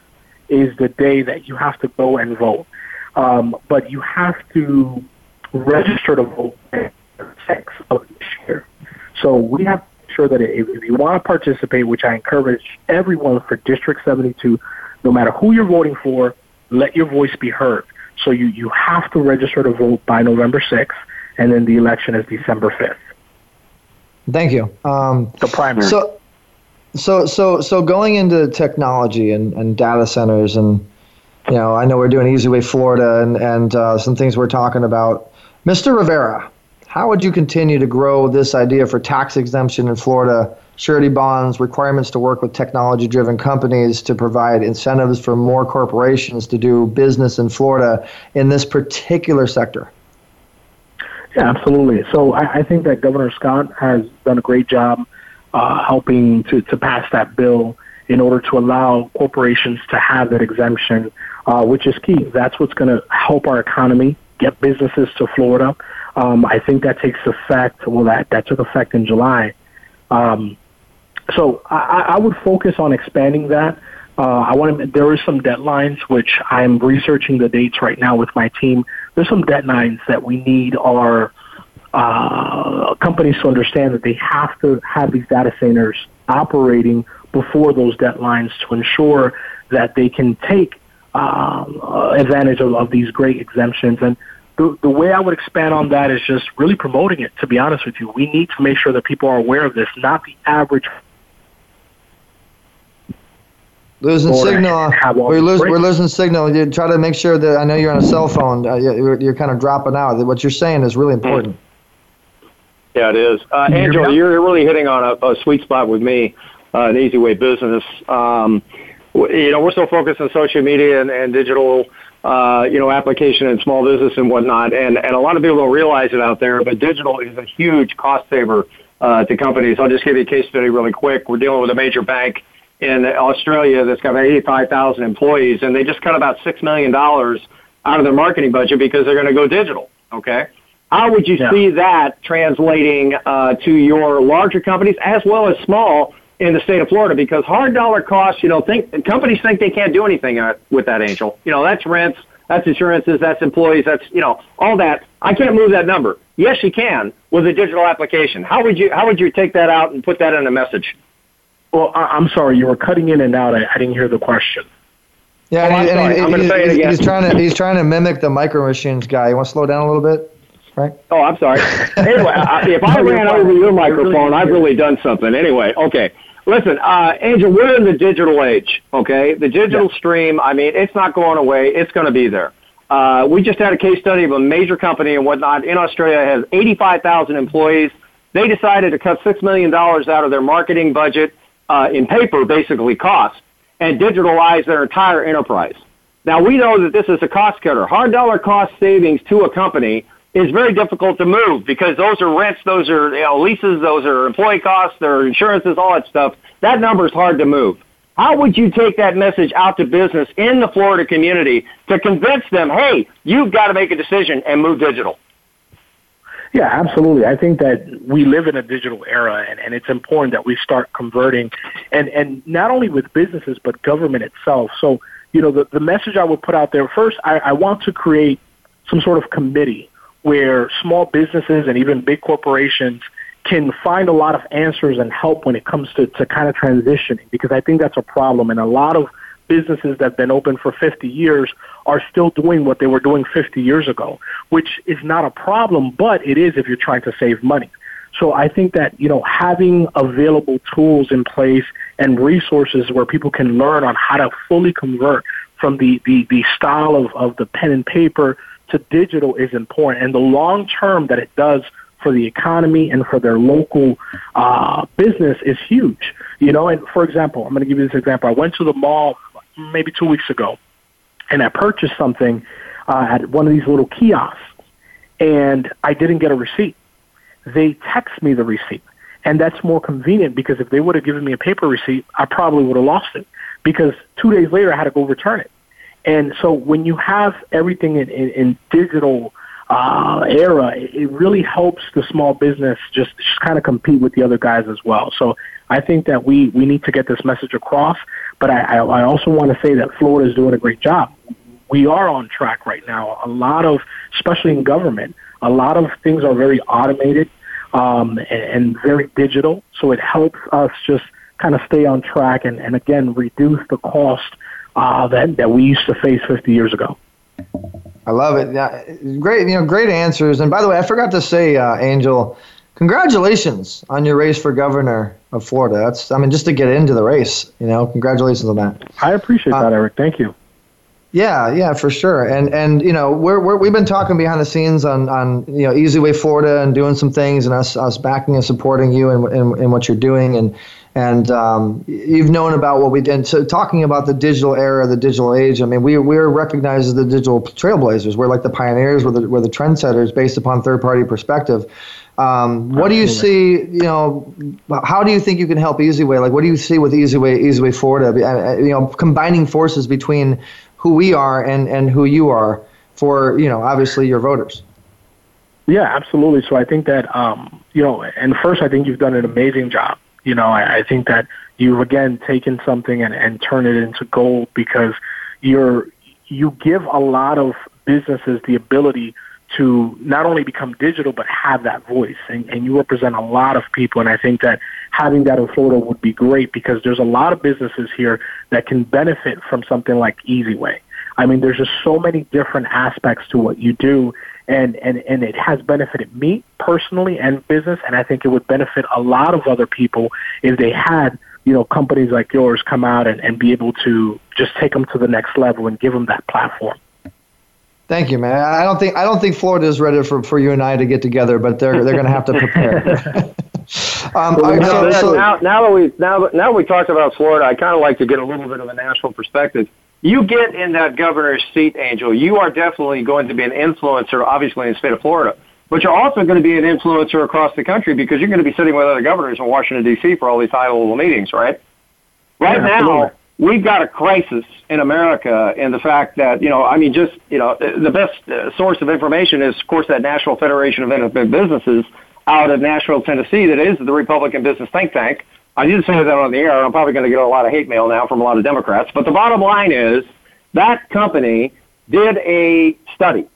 is the day that you have to go and vote. Um, but you have to register to vote six of this year. So we have sure that if, if you want to participate, which I encourage everyone for District 72, no matter who you're voting for, let your voice be heard. So you, you have to register to vote by November 6th, and then the election is December 5th. Thank you. Um, the primary. So, so, so, so going into technology and, and data centers, and you know, I know we're doing Easy Way Florida, and and uh, some things we're talking about. Mr. Rivera, how would you continue to grow this idea for tax exemption in Florida, surety bonds, requirements to work with technology-driven companies to provide incentives for more corporations to do business in Florida in this particular sector? Yeah, absolutely. So I, I think that Governor Scott has done a great job uh, helping to, to pass that bill in order to allow corporations to have that exemption, uh, which is key. That's what's going to help our economy, get businesses to Florida. Um, I think that takes effect. Well, that that took effect in July. Um, so I, I would focus on expanding that. Uh, I want to. There are some deadlines which I'm researching the dates right now with my team. There's some deadlines that we need our uh, companies to understand that they have to have these data centers operating before those deadlines to ensure that they can take um, uh, advantage of, of these great exemptions. And the, the way I would expand on that is just really promoting it. To be honest with you, we need to make sure that people are aware of this, not the average Losing signal. We're, lose, we're losing signal. You try to make sure that I know you're on a cell phone. Uh, you're, you're kind of dropping out. What you're saying is really important. Yeah, it is. Uh, Angela, you're really hitting on a, a sweet spot with me, uh, an easy way business. Um, you know, we're so focused on social media and, and digital, uh, you know, application and small business and whatnot. And, and a lot of people don't realize it out there, but digital is a huge cost saver uh, to companies. I'll just give you a case study really quick. We're dealing with a major bank in Australia that's got 85,000 employees, and they just cut about $6 million out of their marketing budget because they're going to go digital. Okay. How would you yeah. see that translating uh, to your larger companies as well as small in the state of Florida? Because hard dollar costs, you know, think companies think they can't do anything uh, with that, Angel. You know, that's rents, that's insurances, that's employees, that's you know, all that. I can't move that number. Yes, you can with a digital application. How would you how would you take that out and put that in a message? Well, I, am sorry, you were cutting in and out. I, I didn't hear the question. Yeah, oh, and, and, and he's, he's, he's, trying to he's trying to mimic the micro machines guy. You want to slow down a little bit, right? Oh, I'm sorry. anyway, I, if I ran over your microphone, I've really done something. Anyway, okay. Listen, uh, Angel, we're in the digital age. Okay, the digital yeah. stream. I mean, it's not going away. It's going to be there. Uh, we just had a case study of a major company and whatnot in Australia has 85,000 employees. They decided to cut six million dollars out of their marketing budget uh, in paper basically cost and digitalize their entire enterprise. Now we know that this is a cost cutter. Hard dollar cost savings to a company is very difficult to move because those are rents, those are you know, leases, those are employee costs, there are insurances, all that stuff. That number is hard to move. How would you take that message out to business in the Florida community to convince them, hey, you've got to make a decision and move digital? Yeah, absolutely. I think that we live in a digital era and, and it's important that we start converting and, and not only with businesses, but government itself. So, you know, the, the message I would put out there first, I, I want to create some sort of committee where small businesses and even big corporations can find a lot of answers and help when it comes to, to kind of transitioning because I think that's a problem. And a lot of businesses that have been open for 50 years are still doing what they were doing 50 years ago, which is not a problem, but it is if you're trying to save money. So I think that, you know, having available tools in place and resources where people can learn on how to fully convert from the, the, the style of, of the pen and paper to digital is important. And the long term that it does for the economy and for their local uh, business is huge. You know, and for example, I'm going to give you this example. I went to the mall maybe two weeks ago, and I purchased something uh, at one of these little kiosks, and I didn't get a receipt. They text me the receipt, and that's more convenient because if they would have given me a paper receipt, I probably would have lost it because two days later I had to go return it. And so when you have everything in, in, in digital uh, era, it really helps the small business just, just kind of compete with the other guys as well. So I think that we, we need to get this message across. But I, I, I also want to say that Florida is doing a great job. We are on track right now. A lot of, especially in government, a lot of things are very automated um, and, and very digital. So it helps us just kind of stay on track and, and again reduce the cost uh, that that we used to face 50 years ago. I love it. Yeah, great, you know, great answers. And by the way, I forgot to say, uh, Angel, congratulations on your race for governor of Florida. That's, I mean, just to get into the race, you know, congratulations on that. I appreciate that, Eric. Thank you. Yeah, yeah, for sure. And and you know, we're, we're we've been talking behind the scenes on on you know Easy Way Florida and doing some things and us us backing and supporting you and in, in, what you're doing and and um, you've known about what we did. So talking about the digital era, the digital age. I mean, we we're recognized as the digital trailblazers. We're like the pioneers. We're the we're the trendsetters based upon third party perspective. Um, what do you see? You know, how do you think you can help EasyWay? Like, what do you see with EasyWay, EasyWay Florida? You know, combining forces between who we are and, and who you are for, you know, obviously your voters. Yeah, absolutely. So I think that, um, you know, and first, I think you've done an amazing job. You know, I, I think that you've again taken something and, and turned it into gold because you're, you give a lot of businesses the ability to not only become digital but have that voice. And, and you represent a lot of people. And I think that having that in Florida would be great because there's a lot of businesses here that can benefit from something like Easy Way. I mean there's just so many different aspects to what you do and, and, and it has benefited me personally and business and I think it would benefit a lot of other people if they had you know companies like yours come out and, and be able to just take them to the next level and give them that platform. Thank you, man. I don't think I don't think Florida is ready for, for you and I to get together, but they're they're going to have to prepare. um, well, right, so, so, now, now that we now now we talked about Florida, I kind of like to get a little bit of a national perspective. You get in that governor's seat, Angel. You are definitely going to be an influencer, obviously in the state of Florida, but you're also going to be an influencer across the country because you're going to be sitting with other governors in Washington D.C. for all these high-level meetings, right? Right yeah, now. Absolutely we've got a crisis in America in the fact that, you know, I mean, just, you know, the best uh, source of information is, of course, that National Federation of Independent Businesses out of Nashville, Tennessee, that is the Republican business think tank. I didn't say that on the air. I'm probably going to get a lot of hate mail now from a lot of Democrats. But the bottom line is that company did a study.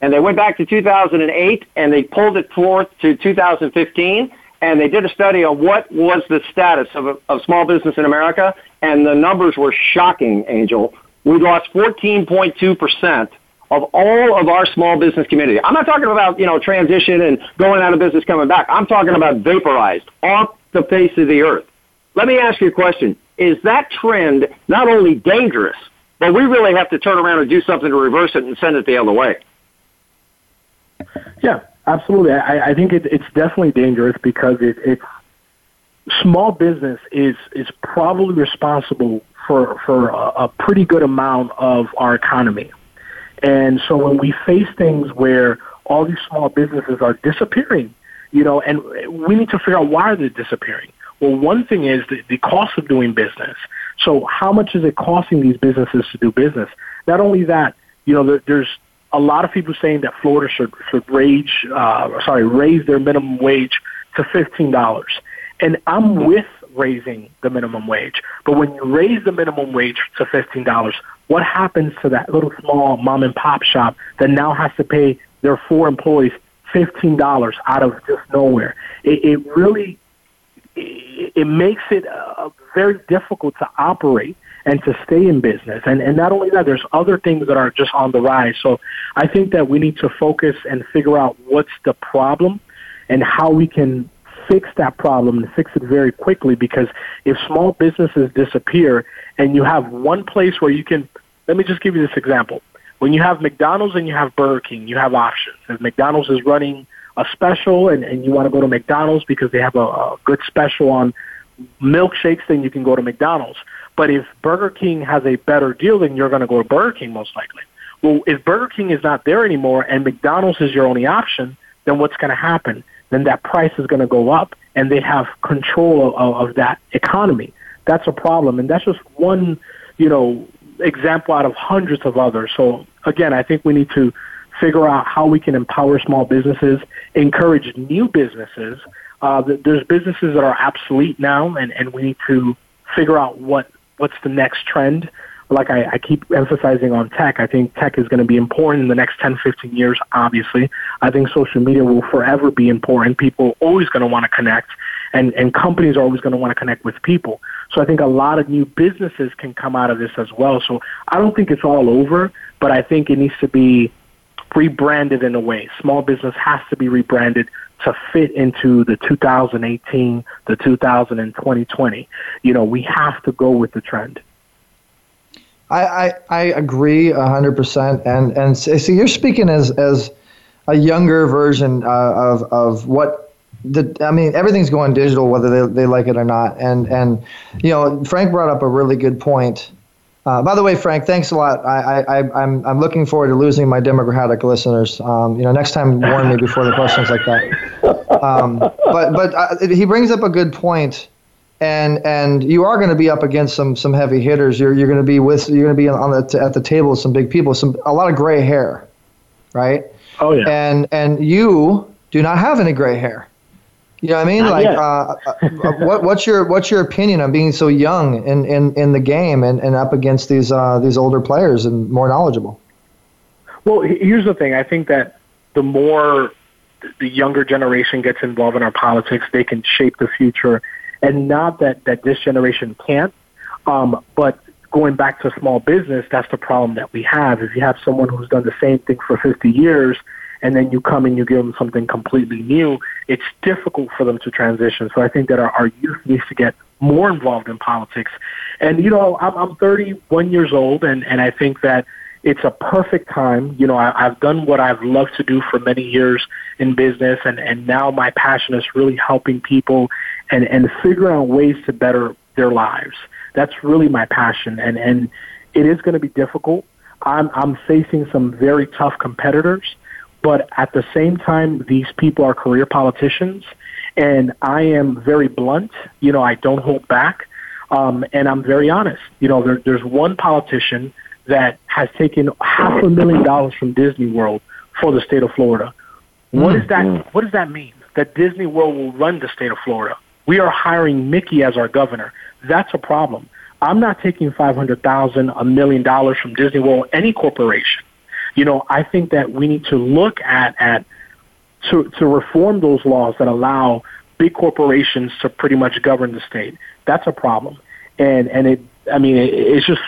And they went back to 2008 and they pulled it forth to 2015 and they did a study on what was the status of, of small business in America, and the numbers were shocking, Angel. We lost 14.2% of all of our small business community. I'm not talking about, you know, transition and going out of business coming back. I'm talking about vaporized off the face of the earth. Let me ask you a question. Is that trend not only dangerous, but we really have to turn around and do something to reverse it and send it the other way? Yeah, Absolutely, I, I think it, it's definitely dangerous because it, it's small business is is probably responsible for for a, a pretty good amount of our economy, and so when we face things where all these small businesses are disappearing, you know, and we need to figure out why they're disappearing. Well, one thing is the, the cost of doing business. So, how much is it costing these businesses to do business? Not only that, you know, there, there's a lot of people saying that Florida should should raise uh, sorry raise their minimum wage to fifteen dollars, and I'm with raising the minimum wage. But when you raise the minimum wage to fifteen dollars, what happens to that little small mom and pop shop that now has to pay their four employees fifteen dollars out of just nowhere? It, it really it, it makes it uh, very difficult to operate and to stay in business. And, and not only that, there's other things that are just on the rise. So I think that we need to focus and figure out what's the problem and how we can fix that problem and fix it very quickly because if small businesses disappear and you have one place where you can, let me just give you this example. When you have McDonald's and you have Burger King, you have options. If McDonald's is running a special and, and you want to go to McDonald's because they have a, a good special on milkshakes, then you can go to McDonald's. But if Burger King has a better deal, then you're going to go to Burger King most likely. Well, if Burger King is not there anymore and McDonald's is your only option, then what's going to happen? Then that price is going to go up and they have control of, of that economy. That's a problem. And that's just one, you know, example out of hundreds of others. So again, I think we need to figure out how we can empower small businesses, encourage new businesses. Uh, there's businesses that are obsolete now, and, and we need to figure out what what's the next trend. Like I, I keep emphasizing on tech, I think tech is going to be important in the next 10, 15 years, obviously. I think social media will forever be important. People are always going to want to connect, and, and companies are always going to want to connect with people. So I think a lot of new businesses can come out of this as well. So I don't think it's all over, but I think it needs to be rebranded in a way. Small business has to be rebranded to fit into the 2018, the 2000 and 2020. You know, we have to go with the trend. I, I, I agree hundred percent, and and so you're speaking as as a younger version uh, of of what the I mean everything's going digital whether they, they like it or not, and and you know Frank brought up a really good point. Uh, by the way, Frank, thanks a lot. I, I, I'm, I'm looking forward to losing my Democratic listeners. Um, you know, next time warn me before the questions like that. Um, but but uh, he brings up a good point and and you are going to be up against some some heavy hitters. You're you're going to be with you're going to be on the at the table with some big people, some a lot of gray hair, right? Oh yeah. And and you do not have any gray hair. You know what I mean? Not like, uh, uh, what what's your what's your opinion on being so young in, in, in the game and, and up against these uh, these older players and more knowledgeable? Well, here's the thing. I think that the more the younger generation gets involved in our politics, they can shape the future. And not that, that this generation can't, um, but going back to small business, that's the problem that we have. If you have someone who's done the same thing for 50 years, and then you come and you give them something completely new, it's difficult for them to transition. So I think that our, our youth needs to get more involved in politics. And, you know, I'm, I'm 31 years old, and, and I think that it's a perfect time. You know, I, I've done what I've loved to do for many years in business, and, and now my passion is really helping people and, and figuring out ways to better their lives. That's really my passion, and, and it is going to be difficult. I'm, I'm facing some very tough competitors, but at the same time, these people are career politicians, and I am very blunt. You know, I don't hold back, um, and I'm very honest. You know, there, there's one politician that has taken half a million dollars from Disney World for the state of Florida. What does that what does that mean? That Disney World will run the state of Florida. We are hiring Mickey as our governor. That's a problem. I'm not taking five hundred thousand, a million dollars from Disney World, any corporation. You know, I think that we need to look at at to to reform those laws that allow big corporations to pretty much govern the state. That's a problem. And and it I mean it, it's just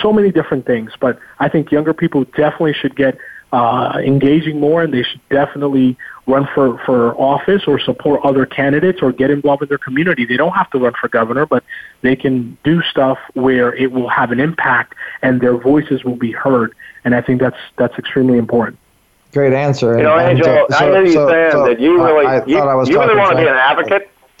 so many different things, but I think younger people definitely should get uh, engaging more, and they should definitely run for, for office or support other candidates or get involved in their community. They don't have to run for governor, but they can do stuff where it will have an impact and their voices will be heard. And I think that's that's extremely important. Great answer. You know, And- and Angel, so- I know you so- saying so that you really, I, you, thought I was you really want to be an advocate,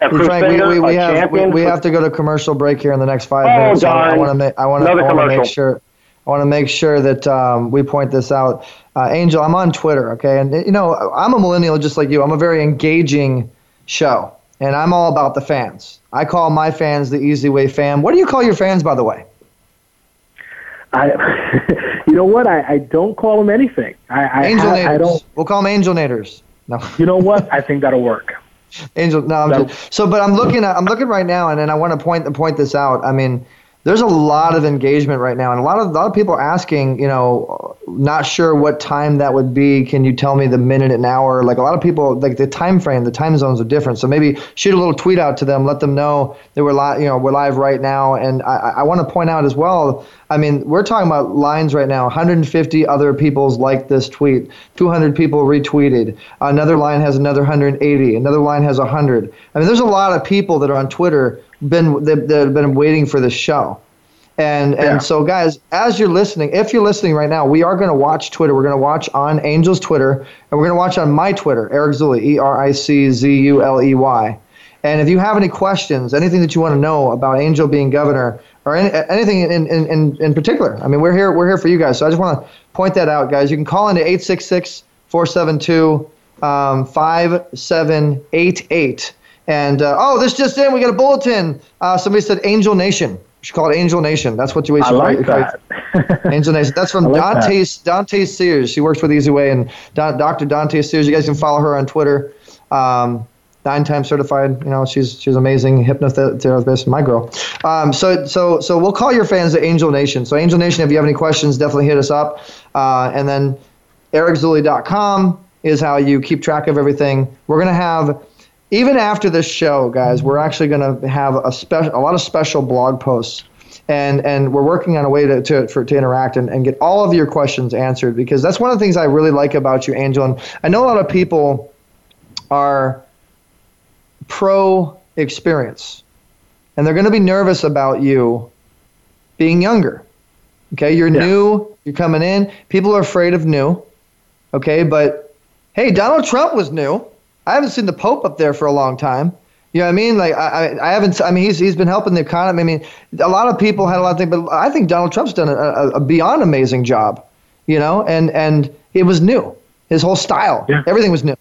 Frank, we, we, we have we, we have to go to commercial break here in the next five Oh, minutes. so I want to make I want to I want to make sure I want to make sure that um, we point this out. Uh, Angel, I'm on Twitter, okay, and you know I'm a millennial just like you. I'm a very engaging show, and I'm all about the fans. I call my fans the Easy Way fam. What do you call your fans, by the way? I, you know what? I, I don't call them anything. I, I, Angel ha- I don't. We'll call them Angel Naders. No. You know what? I think that'll work. Angel, no, I'm just, so, but I'm looking at, I'm looking right now, and then I want to point point this out. I mean, there's a lot of engagement right now, and a lot of a lot of people asking, you know, not sure what time that would be. Can you tell me the minute and hour? Like a lot of people, like the time frame, the time zones are different. So maybe shoot a little tweet out to them, let them know that we're live, you know, we're live right now. And I, I want to point out as well. I mean, we're talking about lines right now. 150 other people's like this tweet. 200 people retweeted. Another line has another 180. Another line has 100. I mean, there's a lot of people that are on Twitter been that, have been waiting for this show. And and so guys, as you're listening, if you're listening right now, we are going to watch Twitter. We're going to watch on Angel's Twitter, and we're going to watch on my Twitter, Eric Zuley, E R I C Z U L E Y. And if you have any questions, anything that you want to know about Angel being governor, or any, anything in, in, in, in particular, I mean, we're here we're here for you guys. So I just want to point that out, guys. You can call into 866-472 um, 5788. And uh, oh, this just in, we got a bulletin. Uh, somebody said Angel Nation. We should call it Angel Nation. That's what you I should like call that. Angel Nation. That's from I like Dante that. Dante Sears. She works with Easy Way and Don, Dr. Dante Sears. You guys can follow her on Twitter. Um, nine times certified. You know, she's she's amazing hypnotherapist. My girl. Um, so so so we'll call your fans the Angel Nation. So Angel Nation, if you have any questions, definitely hit us up. Uh, and then ericzuley.com is how you keep track of everything. We're gonna have. Even after this show, guys, we're actually going to have a special, a lot of special blog posts and and we're working on a way to to, for, to interact and, and get all of your questions answered because that's one of the things I really like about you, Angel. And I know a lot of people are pro experience, and they're going to be nervous about you being younger. Okay, you're new, you're coming in. People are afraid of new. Okay, but hey, Donald Trump was new. I haven't seen the Pope up there for a long time. You know what I mean? Like I, I, I haven't. I mean, he's he's been helping the economy. I mean, a lot of people had a lot of things, but I think Donald Trump's done a, a, a beyond amazing job. You know, and and it was new. His whole style, everything was new.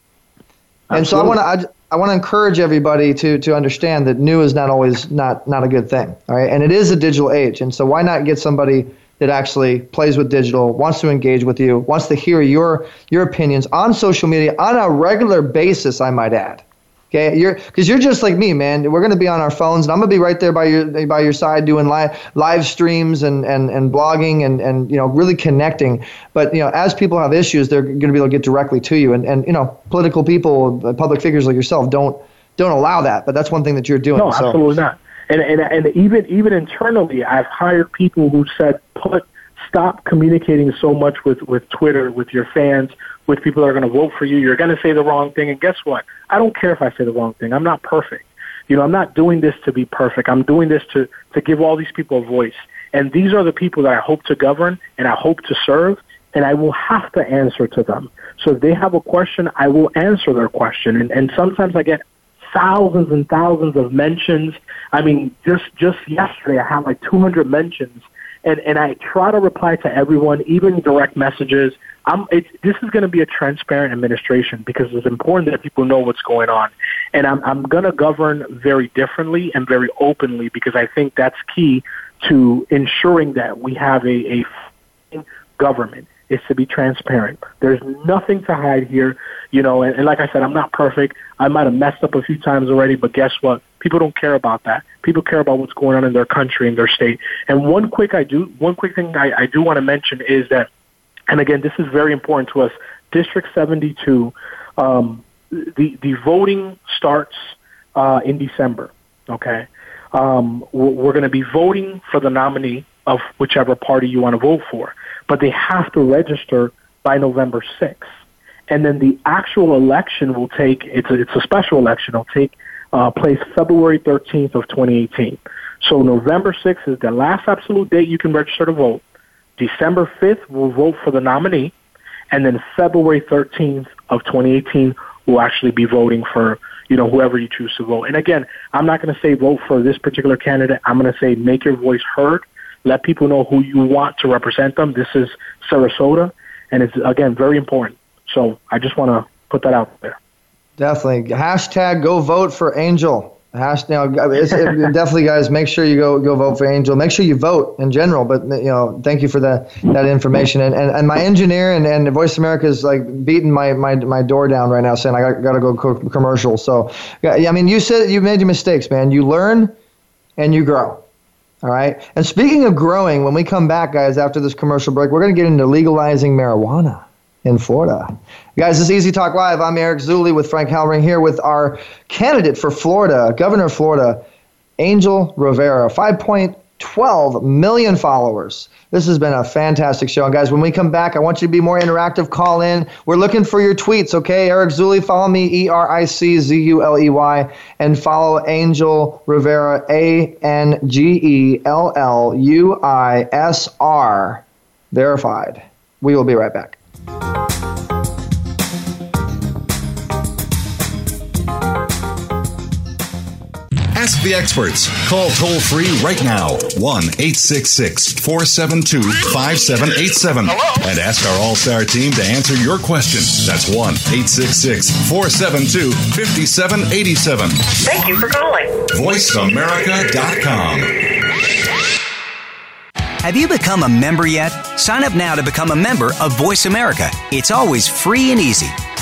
Absolutely. And so I want to I, I want to encourage everybody to to understand that new is not always not not a good thing. All right, and it is a digital age, and so why not get somebody that actually plays with digital, wants to engage with you, wants to hear your your opinions on social media on a regular basis. I might add. Okay, you're because you're just like me, man. We're gonna be on our phones, and I'm gonna be right there by your by your side doing live live streams and and and blogging and and you know really connecting. But you know, as people have issues, they're gonna be able to get directly to you. And and you know, political people, public figures like yourself, don't don't allow that. But that's one thing that you're doing. No, so. absolutely not. And, and and even even internally, I've hired people who said, "Put stop communicating so much with with Twitter, with your fans, with people that are going to vote for you. You're going to say the wrong thing, and guess what? I don't care if I say the wrong thing. I'm not perfect. You know, I'm not doing this to be perfect. I'm doing this to to give all these people a voice. And these are the people that I hope to govern and I hope to serve. And I will have to answer to them. So if they have a question, I will answer their question. And, and sometimes I get thousands and thousands of mentions. I mean, just just yesterday I had like 200 mentions, and and I try to reply to everyone, even direct messages. I'm it, this is going to be a transparent administration because it's important that people know what's going on, and I'm I'm going to govern very differently and very openly because I think that's key to ensuring that we have a, a government is to be transparent. There's nothing to hide here, you know. And, and like I said, I'm not perfect. I might have messed up a few times already, but guess what? People don't care about that. People care about what's going on in their country and their state. And one quick I do one quick thing I, I do want to mention is that, and again, this is very important to us. District 72, um, the the voting starts uh, in December. Okay, um, we're going to be voting for the nominee of whichever party you want to vote for, but they have to register by November 6th. And then the actual election will take, it's a, it's a special election, it'll take uh, place February 13th of 2018. So November 6th is the last absolute date you can register to vote. December 5th, we'll vote for the nominee. And then February 13th of 2018, we'll actually be voting for, you know, whoever you choose to vote. And again, I'm not going to say vote for this particular candidate. I'm going to say make your voice heard. Let people know who you want to represent them. This is Sarasota, and it's, again, very important. So I just want to put that out there. Definitely. Hashtag go vote for Angel. Hash now, it, definitely, guys. Make sure you go go vote for Angel. Make sure you vote in general. But you know, thank you for that that information. And and, and my engineer and, and Voice America is like beating my, my my door down right now, saying I got, got to go co- commercial. So yeah, I mean, you said you made your mistakes, man. You learn and you grow. All right. And speaking of growing, when we come back, guys, after this commercial break, we're going to get into legalizing marijuana in Florida. Guys, this is Easy Talk Live. I'm Eric Zuley with Frank Halring here with our candidate for Florida, Governor of Florida, Angel Rivera, 5.12 million followers. This has been a fantastic show. And guys, when we come back, I want you to be more interactive. Call in. We're looking for your tweets, okay? Eric Zuley, follow me, E R I C Z U L E Y, and follow Angel Rivera, A N G E L L U I S R, verified. We will be right back. Ask the experts. Call toll free right now 1 866 472 5787 and ask our All Star team to answer your question. That's 1 866 472 5787. Thank you for calling. VoiceAmerica.com. Have you become a member yet? Sign up now to become a member of Voice America. It's always free and easy.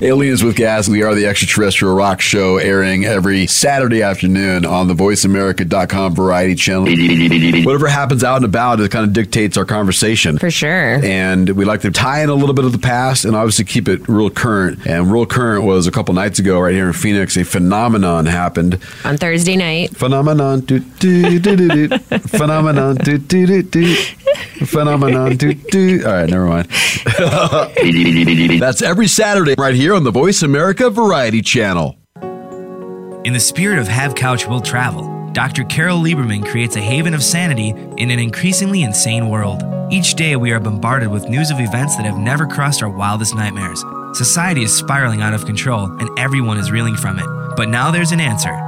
Aliens with Gas. We are the extraterrestrial rock show airing every Saturday afternoon on the voiceamerica.com variety channel. Whatever happens out and about, it kind of dictates our conversation. For sure. And we like to tie in a little bit of the past and obviously keep it real current. And real current was a couple nights ago right here in Phoenix, a phenomenon happened. On Thursday night. Phenomenon. Do, do, do, do, do. Phenomenon. Do, do, do, do. Phenomenon. Do, do. All right, never mind. That's every Saturday right here on the Voice America Variety Channel. In the spirit of Have Couch Will Travel, Dr. Carole Lieberman creates a haven of sanity in an increasingly insane world. Each day, we are bombarded with news of events that have never crossed our wildest nightmares. Society is spiraling out of control, and everyone is reeling from it. But now there's an answer.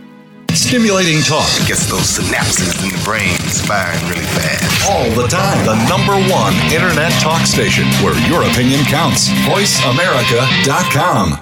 Stimulating talk gets those synapses in the brain firing really fast. all the time. The number one internet talk station where your opinion counts. VoiceAmerica.com.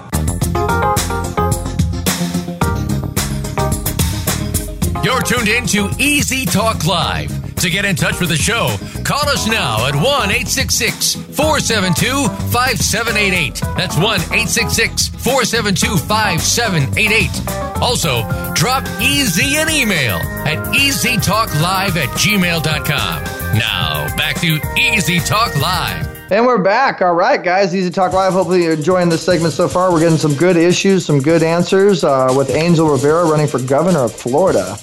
You're tuned in to Easy Talk Live. To get in touch with the show, call us now at 1 866 472 5788. That's 1 866 472 5788. Also, drop Easy an email at easytalklive at gmail.com. Now, back to Easy Talk Live. And we're back. All right, guys. Easy Talk Live. Hopefully, you're enjoying this segment so far. We're getting some good issues, some good answers uh, with Angel Rivera running for governor of Florida.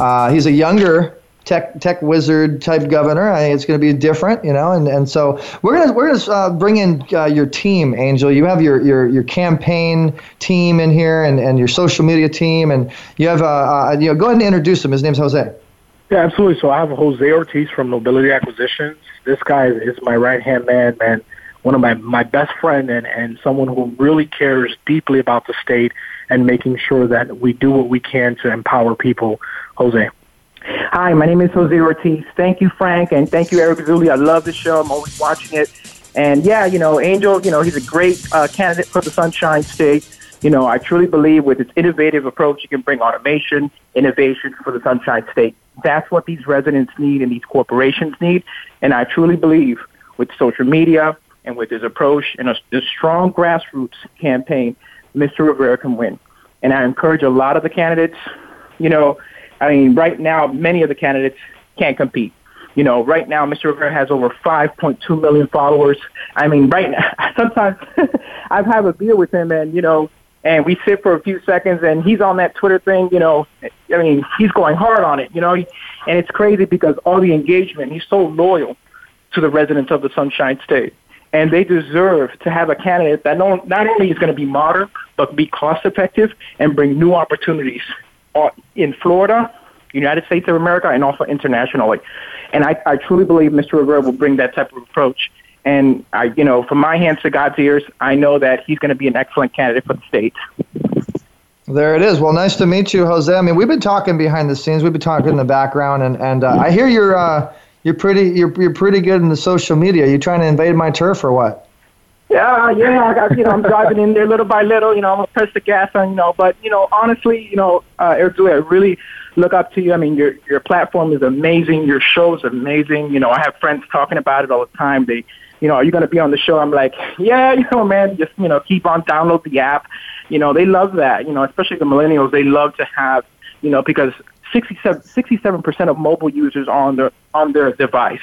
Uh, he's a younger tech tech wizard type governor. I think it's going to be different, you know. And, and so we're gonna we're gonna uh, bring in uh, your team, Angel. You have your, your your campaign team in here, and, and your social media team, and you have uh, uh you know go ahead and introduce him. His name's Jose. Yeah, absolutely. So I have Jose Ortiz from Nobility Acquisitions. This guy is my right hand man, man. One of my my best friend and and someone who really cares deeply about the state and making sure that we do what we can to empower people. Jose. Hi, my name is Jose Ortiz. Thank you, Frank, and thank you, Eric Zuley. I love the show. I'm always watching it. And yeah, you know, Angel, you know, he's a great uh, candidate for the Sunshine State. You know, I truly believe with its innovative approach, he can bring automation, innovation for the Sunshine State. That's what these residents need and these corporations need. And I truly believe with social media and with his approach and a, a strong grassroots campaign, Mr. Rivera can win. And I encourage a lot of the candidates, you know, I mean, right now, many of the candidates can't compete. You know, right now, Mr. Rivera has over 5.2 million followers. I mean, right now, sometimes I've had a beer with him and, you know, and we sit for a few seconds and he's on that Twitter thing, you know, I mean, he's going hard on it, you know, and it's crazy because all the engagement, he's so loyal to the residents of the Sunshine State. And they deserve to have a candidate that not only is going to be modern, but be cost effective and bring new opportunities in Florida, United States of America, and also internationally. And I, I truly believe Mr. Rivera will bring that type of approach. And I, you know, from my hands to God's ears, I know that he's going to be an excellent candidate for the state. There it is. Well, nice to meet you, Jose. I mean, we've been talking behind the scenes. We've been talking in the background, and and uh, I hear you're uh, you're pretty you're you're pretty good in the social media. You trying to invade my turf or what? Yeah, yeah, I got, you know, I'm driving in there little by little, you know, I'm gonna press the gas on, you know, but, you know, honestly, you know, uh, Dewey, I really look up to you. I mean, your, your platform is amazing. Your show is amazing. You know, I have friends talking about it all the time. They, you know, are you to be on the show? I'm like, yeah, you know, man, just, you know, keep on download the app. You know, they love that, you know, especially the millennials. They love to have, you know, because 67, 67% of mobile users on their, on their device.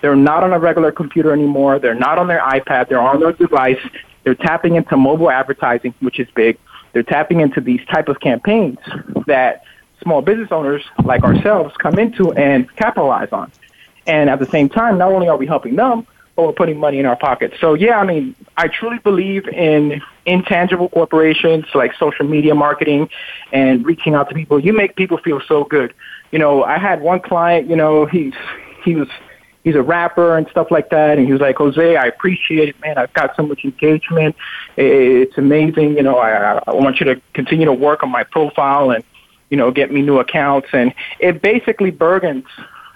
They're not on a regular computer anymore. They're not on their iPad. They're on their device. They're tapping into mobile advertising, which is big. They're tapping into these type of campaigns that small business owners like ourselves come into and capitalize on. And at the same time, not only are we helping them, but we're putting money in our pockets. So yeah, I mean, I truly believe in intangible corporations like social media marketing and reaching out to people. You make people feel so good. You know, I had one client, you know, he's he was he's a rapper and stuff like that. And he was like, Jose, I appreciate it, man. I've got so much engagement. It's amazing. You know, I, I want you to continue to work on my profile and, you know, get me new accounts. And it basically burgans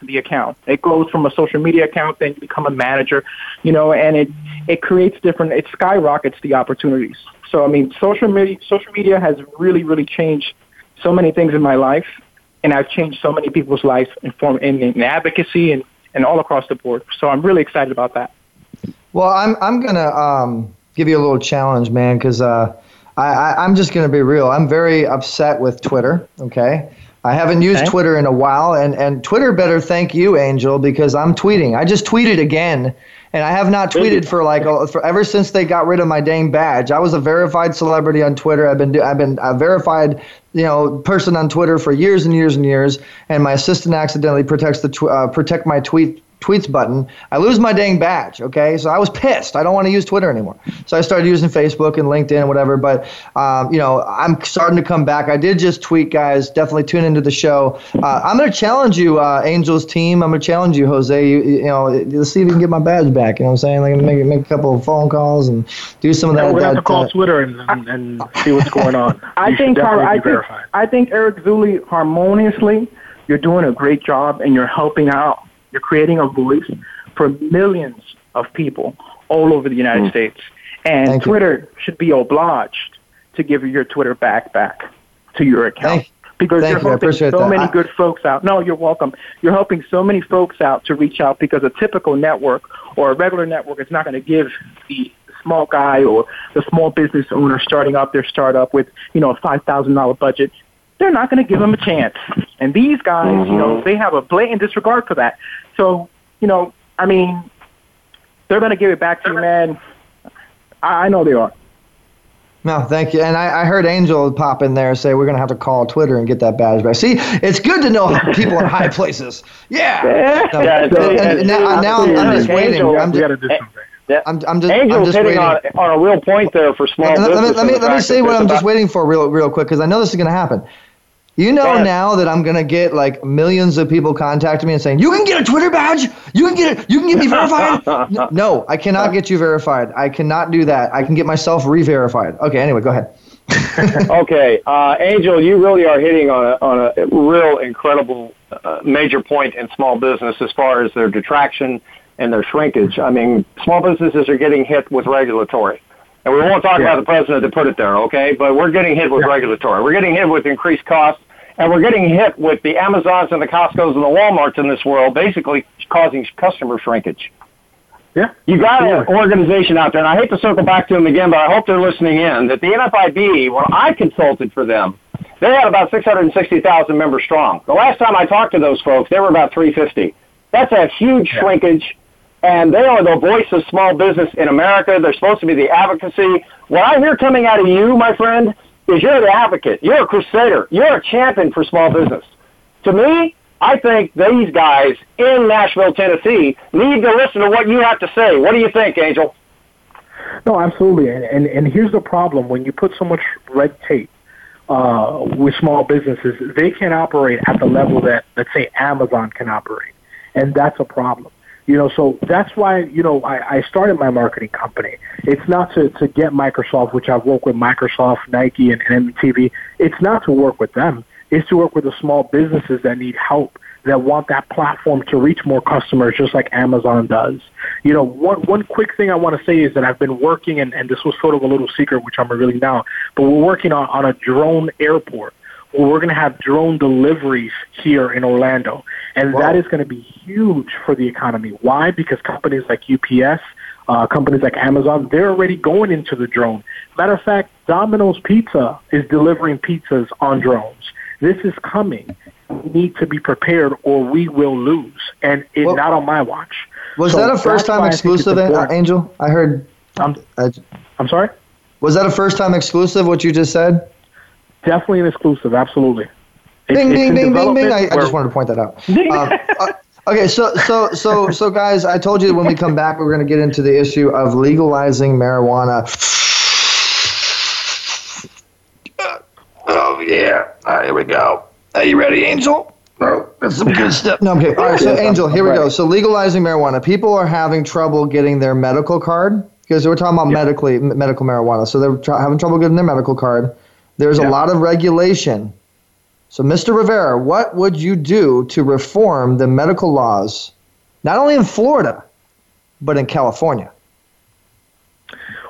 the account. It goes from a social media account, then you become a manager, you know, and it, it creates different, it skyrockets the opportunities. So, I mean, social media, social media has really, really changed so many things in my life. And I've changed so many people's lives in form in, in advocacy and, and all across the board. So I'm really excited about that. Well, I'm I'm gonna um, give you a little challenge, man, because uh, I, I I'm just gonna be real. I'm very upset with Twitter. Okay. I haven't used Okay. Twitter in a while, and, and Twitter better thank you, Angel, because I'm tweeting. I just tweeted again, and I have not tweeted for like a- for ever since they got rid of my dang badge. I was a verified celebrity on Twitter. I've been do- I've been a verified you know person on Twitter for years and years and years, and my assistant accidentally protects the tw- uh, protect my tweet tweets button. I lose my dang badge. Okay, so I was pissed. I don't want to use Twitter anymore. So I started using Facebook and LinkedIn and whatever. But um, you know, I'm starting to come back. I did just tweet, guys. Definitely tune into the show. Uh, I'm going to challenge you, uh, Angels team. I'm going to challenge you, Jose. You, you know, let's see if you can get my badge back. You know what I'm saying? Like make make a couple of phone calls and do some of Yeah, that. we're gonna have to call uh, Twitter and, and, and see what's going on. I You think, Har- I think, verified. I think Eric Zuley harmoniously, you're doing a great job and you're helping out. You're creating a voice for millions of people all over the United Mm. States. And Thank you. Twitter should be obliged to give your Twitter back back to your account. because Thank you're you. I helping so that. many I- good folks out. No, you're welcome. You're helping so many folks out to reach out because a typical network or a regular network is not going to give the small guy or the small business owner starting up their startup with, you know, a $5,000 budget. They're not going to give them a chance. And these guys, you know, mm-hmm. they have a blatant disregard for that. So, you know, I mean, they're going to give it back to you, man. I I know they are. No, thank you. And I, I heard Angel pop in there and say we're gonna have to call Twitter and get that badge back. See, it's good to know people in high places. Yeah. No, Yeah, and- and and now, now I'm, I'm just Angel- waiting. I'm just. I'm, I'm just, I'm just hitting waiting. on, on a real point there for small let, me let me, let me say what I'm just waiting for real real quick because I know this is gonna happen. You know now that I'm gonna get like millions of people contacting me and saying you can get a Twitter badge, you can get it, you can get me verified. No, no, I cannot get you verified. I cannot do that. I can get myself re-verified. Okay, anyway, go ahead. okay, uh, Angel, you really are hitting on a, on a real incredible uh, major point in small business as far as their detraction and their shrinkage. I mean, small businesses are getting hit with regulatory. And we won't talk Yeah. about the president that put it there, okay? But we're getting hit with regulatory. We're getting hit with increased costs, and we're getting hit with the Amazons and the Costco's and the Walmarts in this world basically causing customer shrinkage. Yeah. You got an organization out there, and I hate to circle back to them again, but I hope they're listening in, that the NFIB, when I consulted for them, they had about 660,000 members strong. The last time I talked to those folks, they were about 350. That's a huge shrinkage, and they are the voice of small business in America. They're supposed to be the advocacy. What I hear coming out of you, my friend, is you're the advocate. You're a crusader. You're a champion for small business. To me, I think these guys in Nashville, Tennessee, need to listen to what you have to say. What do you think, Angel? No, absolutely. And, and and here's the problem: when you put so much red tape uh, with small businesses, they can't operate at the level that, let's say, Amazon can operate, and that's a problem. You know, so that's why you know I, I started my marketing company. It's not to to get Microsoft, which I've worked with Microsoft, Nike, and, and MTV. It's not to work with them. It's to work with the small businesses that need help that want that platform to reach more customers just like Amazon does. You know, one one quick thing I want to say is that I've been working and, and this was sort of a little secret which I'm revealing now, but we're working on, on a drone airport where we're gonna have drone deliveries here in Orlando. And that is gonna be huge for the economy. Why? Because companies like UPS uh, companies like Amazon, they're already going into the drone. Matter of fact, Domino's Pizza is delivering pizzas on drones. This is coming. We need to be prepared or we will lose. And it Well- not on my watch. Was So that a first time I exclusive, uh. Angel? I heard. I'm, uh, I'm sorry? Was that a first time exclusive? What you just said? Definitely an exclusive, absolutely. It's- Bing, it's bing, in bing, bing, bing. I, I just wanted to point that out. Um, uh, okay, so, so, so, so, guys, I told you when we come back, we're going to get into the issue of legalizing marijuana. Oh yeah, all right, here we go. Are you ready, Angel? Oh, that's some good stuff. No, I'm kidding. All right, so Angel, here we go. So legalizing marijuana. People are having trouble getting their medical card because we're talking about medically m- medical marijuana. So they're tr- having trouble getting their medical card. There's a lot of regulation. So, Mr. Rivera, what would you do to reform the medical laws, not only in Florida, but in California?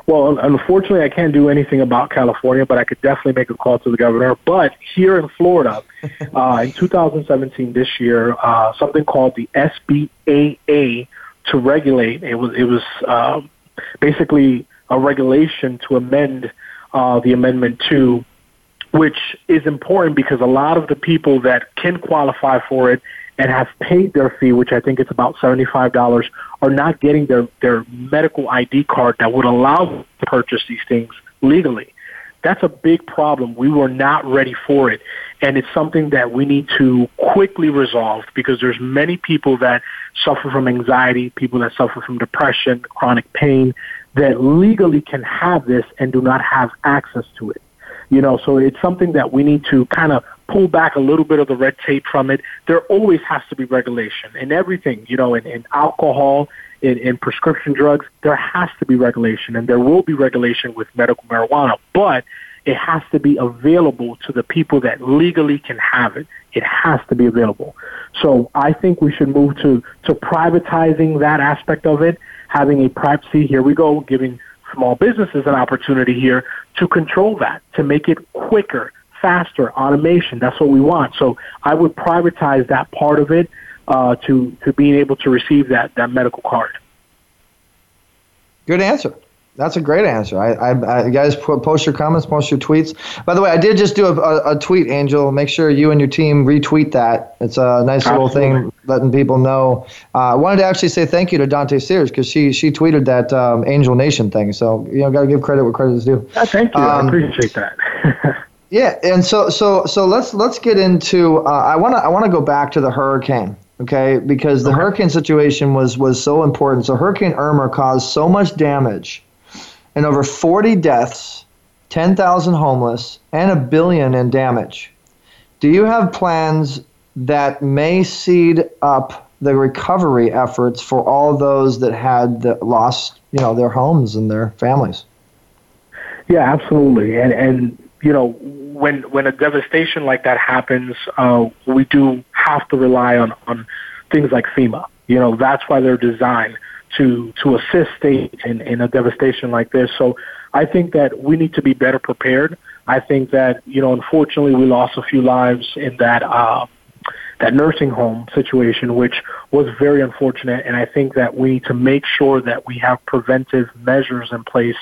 Well, unfortunately, I can't do anything about California, but I could definitely make a call to the governor. But here in Florida, uh, in 2017, this year, uh, something called the SB 8A to regulate. It was it was uh, basically a regulation to amend uh, the amendment to which is important because a lot of the people that can qualify for it and have paid their fee, which I think it's about $75, are not getting their, their medical ID card that would allow them to purchase these things legally. That's a big problem. We were not ready for it. And it's something that we need to quickly resolve because there's many people that suffer from anxiety, people that suffer from depression, chronic pain, that legally can have this and do not have access to it. You know, so it's something that we need to kind of pull back a little bit of the red tape from it. There always has to be regulation in everything, you know, in, in alcohol, in, in prescription drugs, there has to be regulation and there will be regulation with medical marijuana, but it has to be available to the people that legally can have it. It has to be available. So I think we should move to, to privatizing that aspect of it, having a privacy, here we go, giving small businesses an opportunity here to control that, to make it quicker, faster, automation. That's what we want. So I would privatize that part of it uh, to to being able to receive that that medical card. Good answer. That's a great answer. I, I, I you guys po- post your comments, post your tweets. By the way, I did just do a, a, a tweet, Angel. Make sure you and your team retweet that. It's a nice little thing, letting people know. Uh, I wanted to actually say thank you to Dante Sears because she she tweeted that um, Angel Nation thing. So you know, got to give credit where credit is due. Uh, thank you. Um, I appreciate that. Yeah, and so so so let's let's get into. Uh, I want to I want to go back to the hurricane, okay? Because the hurricane situation was was so important. So Hurricane Irma caused so much damage, and over 40 deaths, 10,000 homeless, and a billion in damage. Do you have plans that may seed up the recovery efforts for all those that had the, lost, you know, their homes and their families? Yeah, absolutely. And and you know, when when a devastation like that happens, uh, we do have to rely on on things like FEMA. You know, that's why they're designed to to assist states in in a devastation like this. So I think that we need to be better prepared. I think that you know, unfortunately, we lost a few lives in that. Uh, that nursing home situation, which was very unfortunate. And I think that we need to make sure that we have preventive measures in place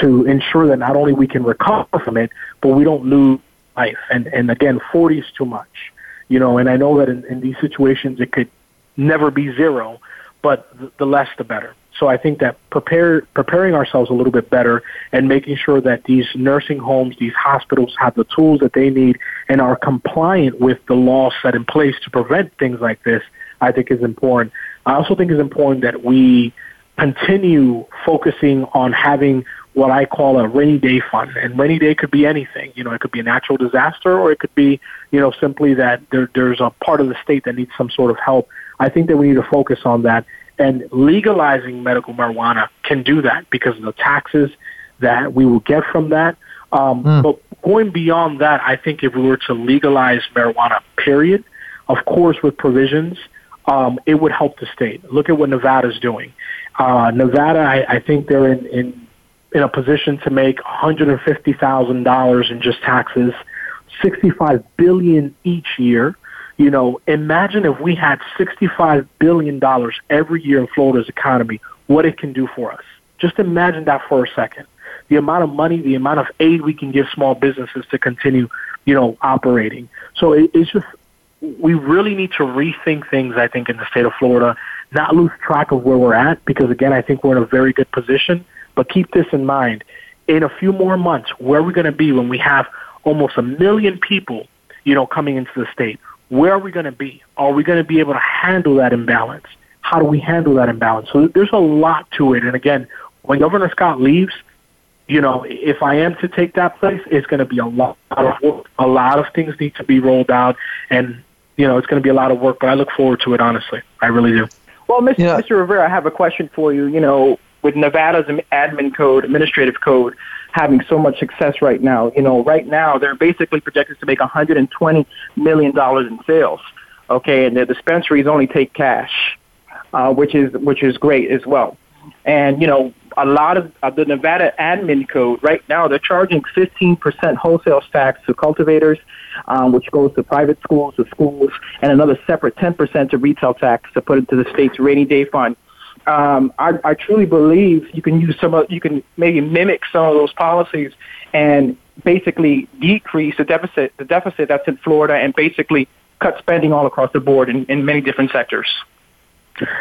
to ensure that not only we can recover from it, but we don't lose life. And, and again, 40 is too much, you know, and I know that in, in these situations it could never be zero, but the, less the better. So I think that prepare, preparing ourselves a little bit better and making sure that these nursing homes, these hospitals have the tools that they need and are compliant with the laws set in place to prevent things like this, I think is important. I also think it's important that we continue focusing on having what I call a rainy day fund. And rainy day could be anything. You know, it could be a natural disaster or it could be, you know, simply that there, there's a part of the state that needs some sort of help. I think that we need to focus on that. And legalizing medical marijuana can do that because of the taxes that we will get from that. Um, But going beyond that, I think if we were to legalize marijuana, period, of course, with provisions, um, it would help the state. Look at what Nevada's doing. Uh, Nevada, I, I think they're in, in in a position to make $150,000 in just taxes, 65 billion each year. You know, imagine if we had 65 billion dollars every year in Florida's economy, what it can do for us. Just imagine that for a second. The amount of money, the amount of aid we can give small businesses to continue, you know, operating. So it, it's just we really need to rethink things, I think, in the state of Florida, not lose track of where we're at, because again, I think we're in a very good position. But keep this in mind. In a few more months, where are we going to be when we have almost a million people you know, coming into the state. Where are we going to be? Are we going to be able to handle that imbalance? How do we handle that imbalance? So there's a lot to it. And again, when Governor Scott leaves, you know, if I am to take that place, it's going to be a lot of work. A lot of things need to be rolled out, and you know, it's going to be a lot of work. But I look forward to it. Honestly, I really do. Well, Mr. Mr. Rivera, I have a question for you. You know, with Nevada's admin code, administrative code, having so much success right now, you know, right now they're basically projected to make 120 million dollars in sales. Okay, and their dispensaries only take cash, uh, which is which is great as well. And you know, a lot of, of the Nevada admin code right now they're charging 15% wholesale tax to cultivators, um, which goes to private schools, to schools, and another separate 10% to retail tax to put into the state's rainy day fund. Um, I, I truly believe you can use some of, you can maybe mimic some of those policies and basically decrease the deficit, the deficit that's in Florida, and basically cut spending all across the board in, in many different sectors.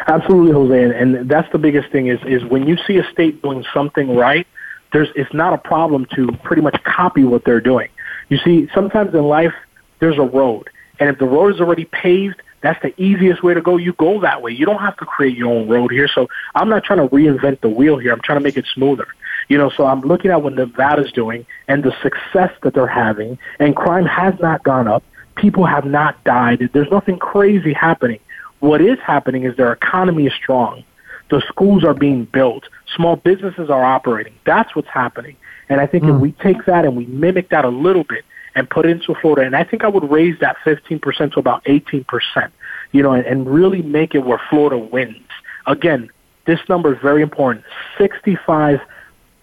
Absolutely, Jose, and, and that's the biggest thing is is when you see a state doing something right, there's it's not a problem to pretty much copy what they're doing. You see, sometimes in life there's a road, and if the road is already paved, that's the easiest way to go. You go that way. You don't have to create your own road here. So I'm not trying to reinvent the wheel here. I'm trying to make it smoother. You know, so I'm looking at what Nevada's doing and the success that they're having, and crime has not gone up. People have not died. There's nothing crazy happening. What is happening is their economy is strong. The schools are being built. Small businesses are operating. That's what's happening. And I think mm. if we take that and we mimic that a little bit and put it into Florida, and I think I would raise that 15% to about 18%, you know, and, and really make it where Florida wins. Again, this number is very important. $65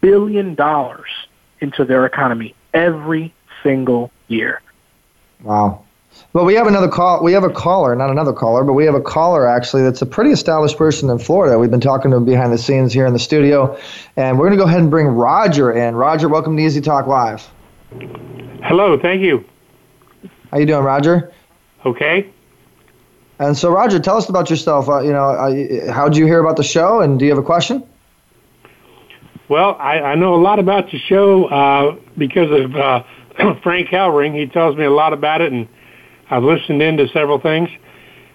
billion into their economy every single year. Wow. Well, we have another call. We have a caller, not another caller, but we have a caller actually that's a pretty established person in Florida. We've been talking to him behind the scenes here in the studio, and we're going to go ahead and bring Roger in. Roger, welcome to Easy Talk Live. Hello, thank you. How you doing, Roger? Okay. And so, Roger, tell us about yourself. Uh, you know, uh, how did you hear about the show, and do you have a question? Well, I, I know a lot about the show uh, because of uh, Frank Hellring. He tells me a lot about it, and I've listened into several things.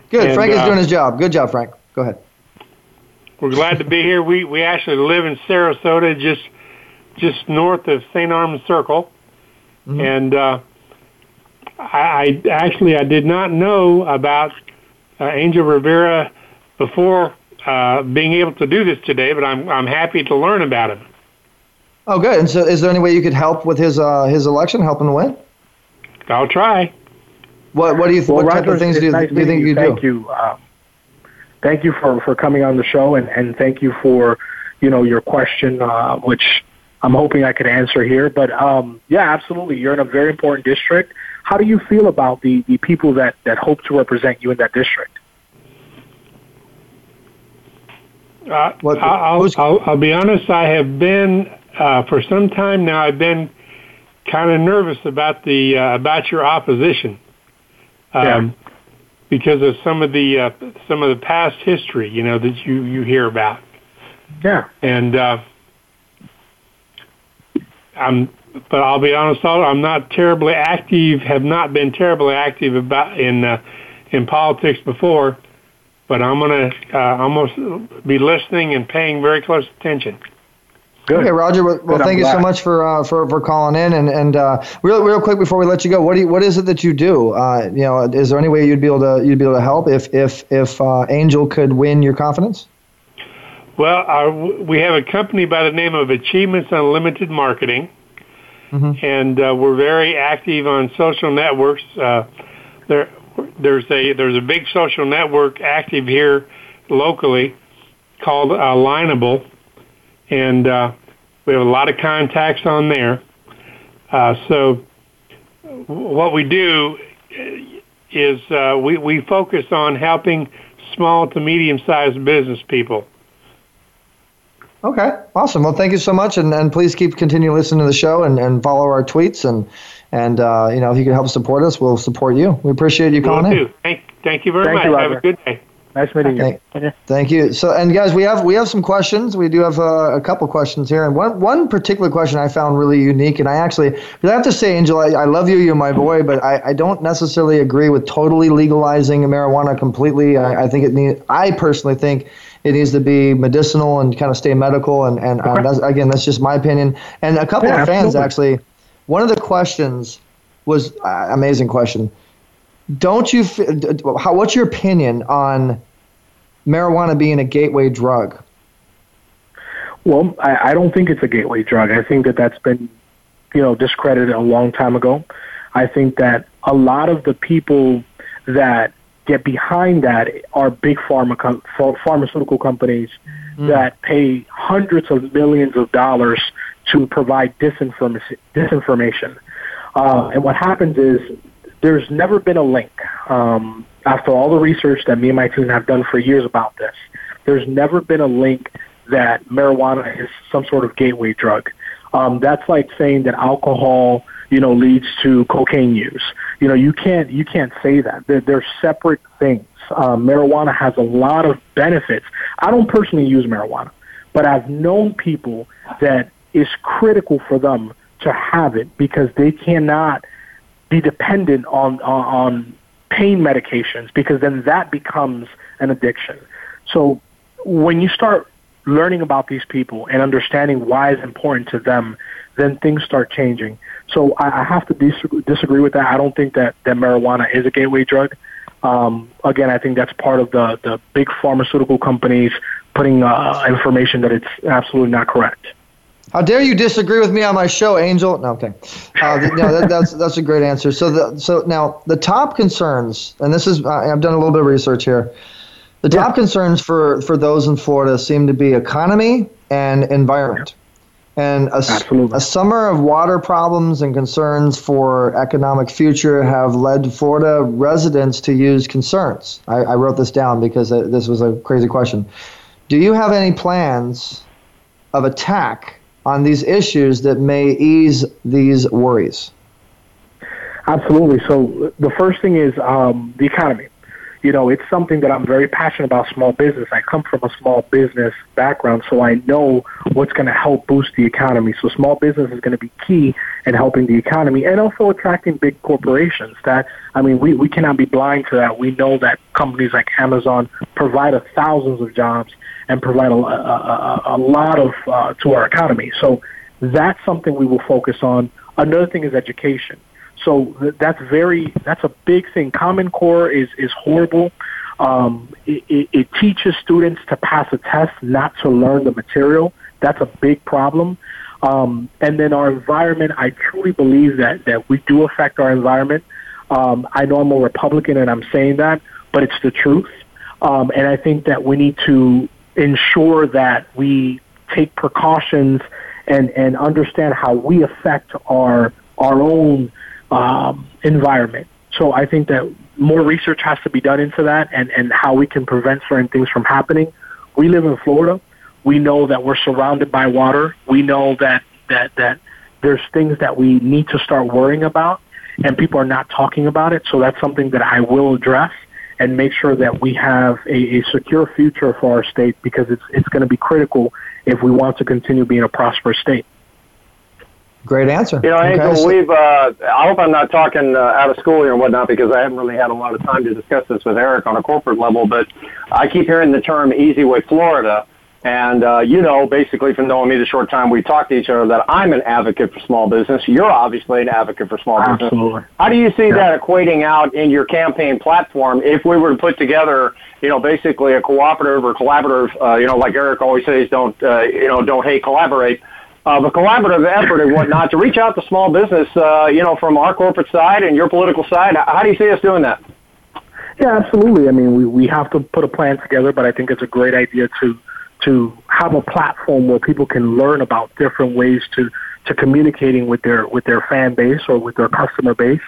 Good. And, Frank is uh, doing his job. Good job, Frank. Go ahead. We're glad to be here. We we actually live in Sarasota, just just north of St. Armands Circle, Mm-hmm. and uh, I, I actually I did not know about uh, Angel Rivera before uh, being able to do this today, but I'm I'm happy to learn about him. Oh, good. And so, is there any way you could help with his uh, his election, help him win? I'll try. What What do you th- Well, what type of things do you, nice do you think meeting you Thank do? you. Uh, thank you for, for coming on the show, and, and thank you for you know your question, uh, which I'm hoping I could answer here. But um, yeah, absolutely, you're in a very important district. How do you feel about the, the people that, that hope to represent you in that district? Uh, I'll, I'll, I'll be honest. I have been uh, for some time now. I've been kind of nervous about the uh, about your opposition, um, because of some of the uh, some of the past history, you know, that you you hear about. Yeah. And uh, I'm, but I'll be honest. also, I'm not terribly active. Have not been terribly active about in uh, in politics before. But I'm gonna uh, I'm gonna be listening and paying very close attention. Okay, Roger. Well, well Good, thank you so much for uh, for for calling in. And and uh, real real quick before we let you go, what do you, what is it that you do? Uh, you know, is there any way you'd be able to you'd be able to help if if if uh, Angel could win your confidence? Well, our, we have a company by the name of Achievements Unlimited Marketing, and uh, we're very active on social networks. Uh, there, there's a there's a big social network active here locally called uh, Lineable, and uh, we have a lot of contacts on there. Uh, so, what we do is uh, we we focus on helping small to medium sized business people. Okay, awesome. Well, thank you so much, and, and please keep continue listening to the show and, and follow our tweets and and uh, you know if you can help support us, we'll support you. We appreciate you calling Will in. Thank, thank you very Thank much. you, Have a good day. Nice meeting you. Thank, thank you. So, and guys, we have we have some questions. We do have uh, a couple questions here, and one one particular question I found really unique, and I actually, because I have to say, Angel, I, I love you, you're my boy, but I, I don't necessarily agree with totally legalizing marijuana completely. I, I think it need. I personally think it needs to be medicinal and kind of stay medical, and and uh, that's, again, that's just my opinion. And a couple Yeah, of fans absolutely. actually, one of the questions was uh, amazing question. Don't you? f- d- d- How, what's your opinion on marijuana being a gateway drug? Well, I, I don't think it's a gateway drug. I think that that's been, you know, discredited a long time ago. I think that a lot of the people that get behind that are big pharma com- pharmaceutical companies that pay hundreds of millions of dollars to provide disinformation. disinformation. Uh, and what happens is there's never been a link. Um, after all the research that me and my team have done for years about this, there's never been a link that marijuana is some sort of gateway drug. Um, that's like saying that alcohol, you know, leads to cocaine use. You know, you can't you can't say that. They're, they're separate things. Um, marijuana has a lot of benefits. I don't personally use marijuana, but I've known people that it's critical for them to have it because they cannot be dependent on, on pain medications because then that becomes an addiction. So when you start learning about these people and understanding why it's important to them, then things start changing. So I, I have to disagree, disagree with that. I don't think that, that marijuana is a gateway drug. Um, again, I think that's part of the, the big pharmaceutical companies putting uh, information that it's absolutely not correct. How dare you disagree with me on my show, Angel? No, okay. Uh, no, that, that's that's a great answer. So the so now the top concerns, and this is I've done a little bit of research here. The top concerns for for those in Florida seem to be economy and environment. And a, a summer of water problems and concerns for economic future have led Florida residents to use concerns. I, I wrote this down because uh, this was a crazy question. Do you have any plans of attack on these issues that may ease these worries? Absolutely. So the first thing is um, the economy. You know, it's something that I'm very passionate about small business. I come from a small business background, so I know what's going to help boost the economy. So small business is going to be key in helping the economy and also attracting big corporations. That I mean, we, we cannot be blind to that. We know that companies like Amazon provide us thousands of jobs and provide a, a, a, lot of uh, to our economy. So that's something we will focus on. Another thing is education. So th- that's very that's a big thing. Common Core is is horrible. Um, it, it, it teaches students to pass a test, not to learn the material. That's a big problem. Um, and then our environment, I truly believe that that we do affect our environment. Um, I know I'm a Republican and I'm saying that, but it's the truth. Um, and I think that we need to ensure that we take precautions and, and understand how we affect our our own um, environment. So I think that more research has to be done into that and, and how we can prevent certain things from happening. We live in Florida. We know that we're surrounded by water. We know that, that, that there's things that we need to start worrying about and people are not talking about it. So that's something that I will address and make sure that we have a, a secure future for our state because it's, it's going to be critical if we want to continue being a prosperous state. Great answer. You know, Angel, so- we've. Uh, I hope I'm not talking uh, out of school here and whatnot because I haven't really had a lot of time to discuss this with Eric on a corporate level. But I keep hearing the term "Easy Way Florida," and uh, you know, basically from knowing me the short time we talked to each other, that I'm an advocate for small business. You're obviously an advocate for small business. Absolutely. How do you see that equating out in your campaign platform if we were to put together, you know, basically a cooperative or collaborative, uh, you know, like Eric always says, don't, uh, you know, don't hate, collaborate, of a collaborative effort and whatnot to reach out to small business, uh, you know, from our corporate side and your political side? How do you see us doing that? Yeah, absolutely. I mean, we, we have to put a plan together, but I think it's a great idea to to have a platform where people can learn about different ways to to communicating with their with their fan base or with their customer base.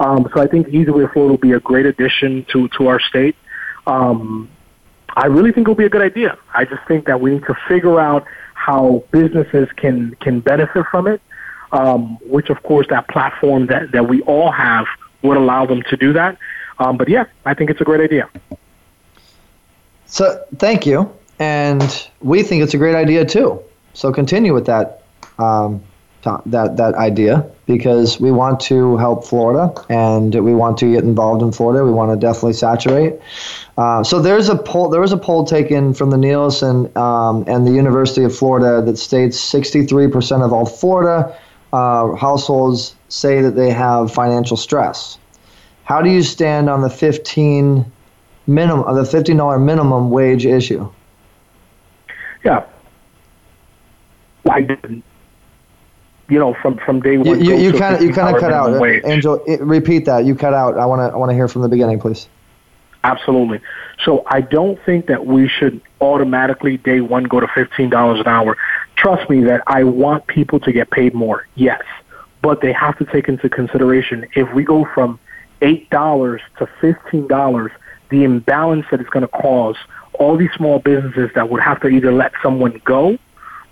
Um, so I think Easy Way Florida will be a great addition to to our state. Um, I really think it'll be a good idea. I just think that we need to figure out how businesses can can benefit from it, um, which of course that platform that that we all have would allow them to do that. Um, but yeah, I think it's a great idea. So thank you, and we think it's a great idea too. So continue with that um, that that idea because we want to help Florida and we want to get involved in Florida. We want to definitely saturate. Uh, so there's a poll. There was a poll taken from the Nielsen um, and the University of Florida that states 63% of all Florida uh, households say that they have financial stress. How do you stand on the 15 minimum, the 15 dollar minimum wage issue? Yeah. I didn't. You know, from from day one. you, you kind of you kind of cut out, wage. Angel. i- repeat that. You cut out. I want to I want to hear from the beginning, please. Absolutely. So I don't think that we should automatically day one go to fifteen dollars an hour. Trust me that I want people to get paid more. Yes, but they have to take into consideration if we go from eight dollars to fifteen dollars, the imbalance that it's going to cause all these small businesses that would have to either let someone go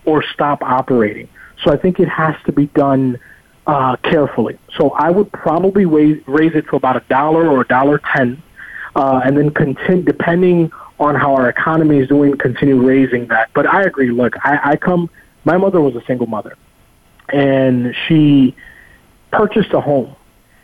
or stop operating. So I think it has to be done uh, carefully. So I would probably raise, raise it to about a dollar or a dollar ten, uh, and then continue depending on how our economy is doing, continue raising that. But I agree. Look, I, I come. My mother was a single mother, and she purchased a home,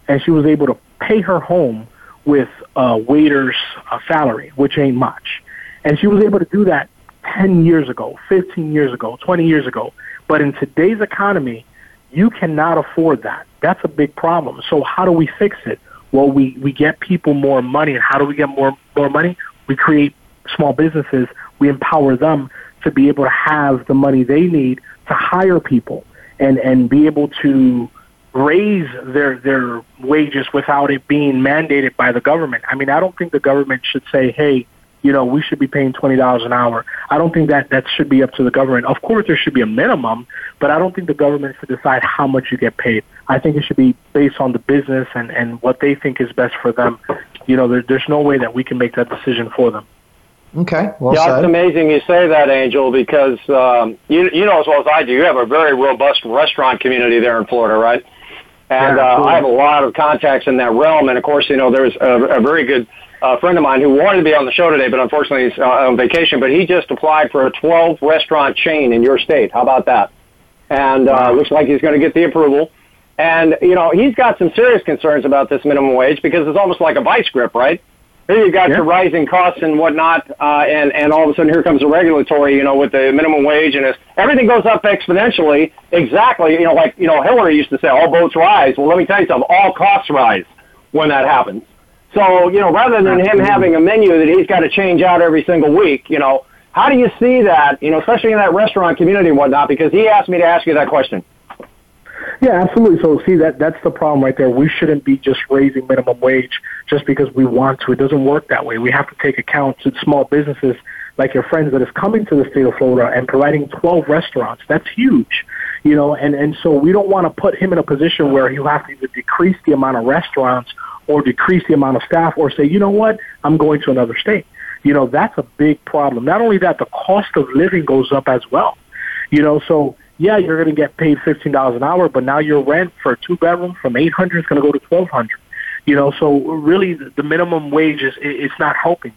and she was able to pay her home with a waiter's uh, salary, which ain't much. And she was able to do that 10 years ago, 15 years ago, 20 years ago. But in today's economy, you cannot afford that. That's a big problem. So how do we fix it? Well, we, we get people more money. And how do we get more, more money? We create small businesses. We empower them to be able to have the money they need to hire people and, and be able to raise their their wages without it being mandated by the government. I mean, I don't think the government should say, "Hey, you know, we should be paying twenty dollars an hour." I don't think that that should be up to the government. Of course, there should be a minimum, but I don't think the government should decide how much you get paid. I think it should be based on the business and and what they think is best for them. You know, there, there's no way that we can make that decision for them. Okay. Well yeah, said. it's amazing you say that, Angel, because um, you you know as well as I do, you have a very robust restaurant community there in Florida, right? And Yeah, uh. I have a lot of contacts in that realm, and of course, you know, there's a, a very good uh, friend of mine who wanted to be on the show today, but unfortunately he's uh, on vacation. But he just applied for a 12 restaurant chain in your state. How about that? And uh, looks like he's going to get the approval. And you know, he's got some serious concerns about this minimum wage because it's almost like a vice grip, right? Here you've got your rising costs and whatnot, uh, and and all of a sudden here comes the regulatory, you know, with the minimum wage, and it's, everything goes up exponentially. Exactly, you know, like you know Hillary used to say, all boats rise. Well, let me tell you something, all costs rise when that happens. So you know, rather than him having a menu that he's got to change out every single week, you know, how do you see that? You know, especially in that restaurant community and whatnot, because he asked me to ask you that question. Yeah, absolutely. So see that that's the problem right there. We shouldn't be just raising minimum wage just because we want to. It doesn't work that way. We have to take account to small businesses like your friends that is coming to the state of Florida and providing 12 restaurants. That's huge. You know, and and so we don't want to put him in a position where he'll have to either decrease the amount of restaurants or decrease the amount of staff or say, "You know what? I'm going to another state." You know, that's a big problem. Not only that, the cost of living goes up as well. You know, so yeah, you're going to get paid fifteen dollars an hour, but now your rent for a two bedroom from eight hundred is going to go to twelve hundred. You know, so really the minimum wage is it's not helping.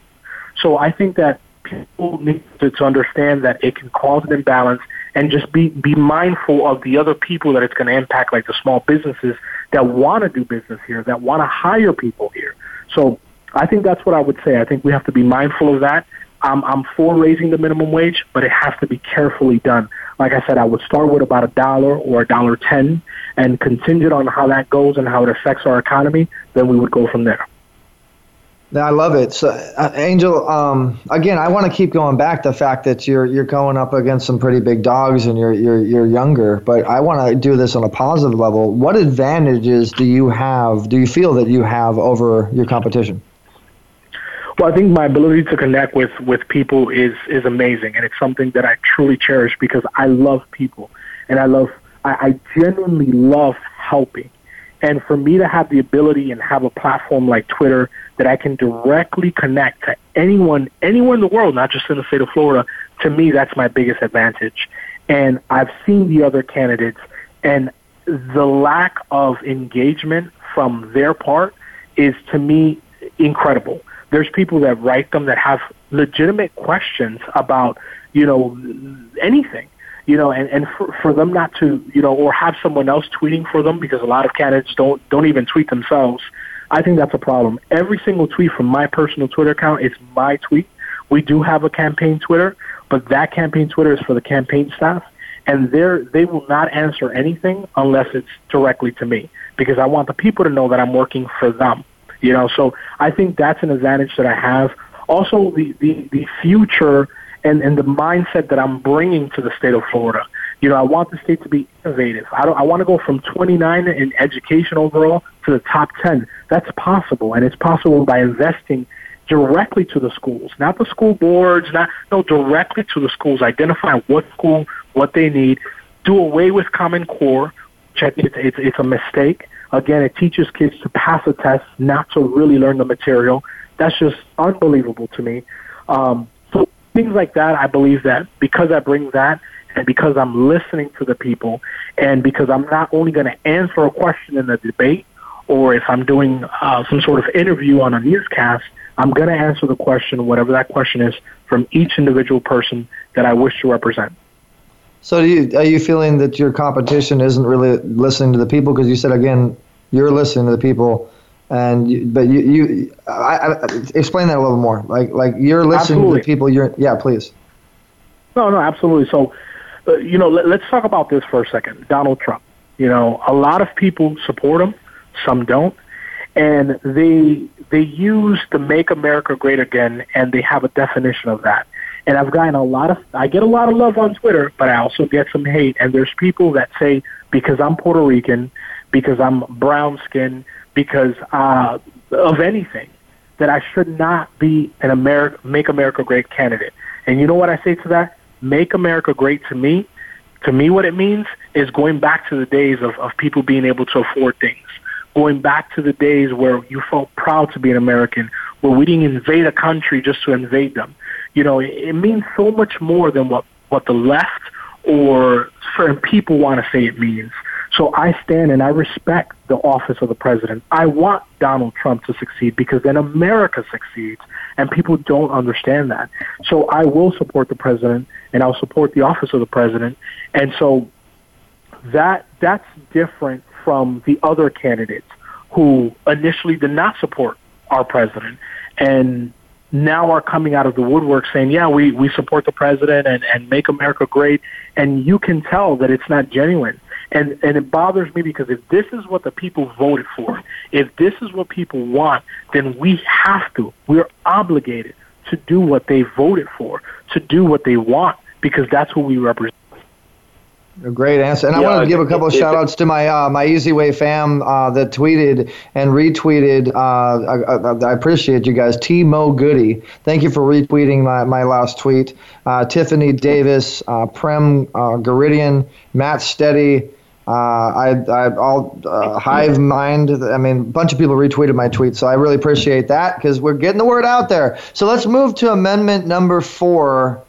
So I think that people need to, to understand that it can cause an imbalance and just be be mindful of the other people that it's going to impact, like the small businesses that want to do business here, that want to hire people here. So I think that's what I would say. I think we have to be mindful of that. I'm, I'm for raising the minimum wage, but it has to be carefully done. Like I said, I would start with about a dollar or a dollar ten, and contingent on how that goes and how it affects our economy, then we would go from there. I love it. So, uh, Angel, um, again, I want to keep going back the fact that you're you're going up against some pretty big dogs and you're you're you're younger. But I want to do this on a positive level. What advantages do you have? Do you feel that you have over your competition? Well, I think my ability to connect with with people is is amazing, and it's something that I truly cherish because I love people, and I love I, I genuinely love helping. And for me to have the ability and have a platform like Twitter that I can directly connect to anyone, anywhere in the world, not just in the state of Florida, to me, that's my biggest advantage. And I've seen the other candidates, and the lack of engagement from their part is to me incredible. There's people that write them that have legitimate questions about, you know, anything. You know, and, and for, for them not to, you know, or have someone else tweeting for them because a lot of candidates don't don't even tweet themselves. I think that's a problem. Every single tweet from my personal Twitter account is my tweet. We do have a campaign Twitter, but that campaign Twitter is for the campaign staff, and they they will not answer anything unless it's directly to me because I want the people to know that I'm working for them. You know, so I think that's an advantage that I have. Also, the the, the future and, and the mindset that I'm bringing to the state of Florida. You know, I want the state to be innovative. I. I want to go from 29 in education overall to the top 10. That's possible, and it's possible by investing directly to the schools, not the school boards, not no directly to the schools. Identify what school, what they need. Do away with Common Core. Check it. It's, it's a mistake. Again, it teaches kids to pass a test, not to really learn the material. That's just unbelievable to me. Um, so things like that, I believe that because I bring that and because I'm listening to the people and because I'm not only going to answer a question in the debate or if I'm doing uh, some sort of interview on a newscast, I'm going to answer the question, whatever that question is, from each individual person that I wish to represent. So, you, are you feeling that your competition isn't really listening to the people? Because you said again, you're listening to the people, and you, but you, you I, I, explain that a little more. Like, like you're listening Absolutely. to the people. You're, yeah, please. No, no, absolutely. So, you know, let, let's talk about this for a second. Donald Trump. You know, a lot of people support him, some don't, and they they use the "Make America Great Again" and they have a definition of that. And I've gotten a lot of, I get a lot of love on Twitter, but I also get some hate. And there's people that say because I'm Puerto Rican, because I'm brown skinned, because uh, of anything, that I should not be an America, Make America Great candidate. And you know what I say to that? Make America Great to me, to me what it means is going back to the days of, of people being able to afford things. Going back to the days where you felt proud to be an American, where we didn't invade a country just to invade them. You know, it, it means so much more than what, what the left or certain people want to say it means. So I stand and I respect the office of the president. I want Donald Trump to succeed because then America succeeds and people don't understand that. So I will support the president and I'll support the office of the president. And so that that's different from the other candidates who initially did not support our president and now are coming out of the woodwork saying, yeah, we, we support the president and, and make America great. And you can tell that it's not genuine. And, and it bothers me because if this is what the people voted for, if this is what people want, then we have to, we're obligated to do what they voted for, to do what they want, because that's what we represent. A great answer. And I Yeah, want to give a couple of shout outs to my uh, my Easy Way fam uh, that tweeted and retweeted. Uh, I, I, I appreciate you guys. T Mo Goody, thank you for retweeting my, my last tweet. Uh, Tiffany Davis, uh, Prem uh, Garidian, Matt Steady. Uh, I, I all uh, Hive Mind. I mean, a bunch of people retweeted my tweet, so I really appreciate that because we're getting the word out there. So let's move to amendment number four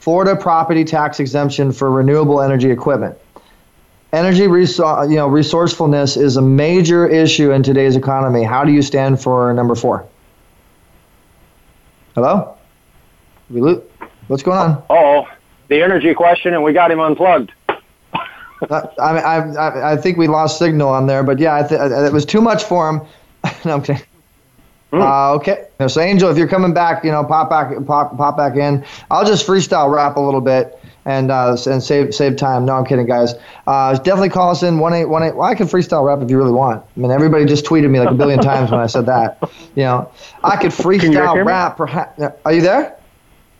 Florida property tax exemption for renewable energy equipment. Energy resou- you know, resourcefulness is a major issue in today's economy. How do you stand for number four? Hello? We lo- What's going on? Oh, the energy question, and we got him unplugged. Uh, I, I, I, think we lost signal on there, but yeah, I th- it was too much for him. no, I'm kidding. Uh, okay. So Angel, if you're coming back, you know, pop back, pop, pop back in. I'll just freestyle rap a little bit and uh, and save save time. No, I'm kidding, guys. Uh, definitely call us in one eight one eight. Well, I can freestyle rap if you really want. I mean, everybody just tweeted me like a billion times when I said that. You know, I could freestyle rap. Perhaps. Are you there?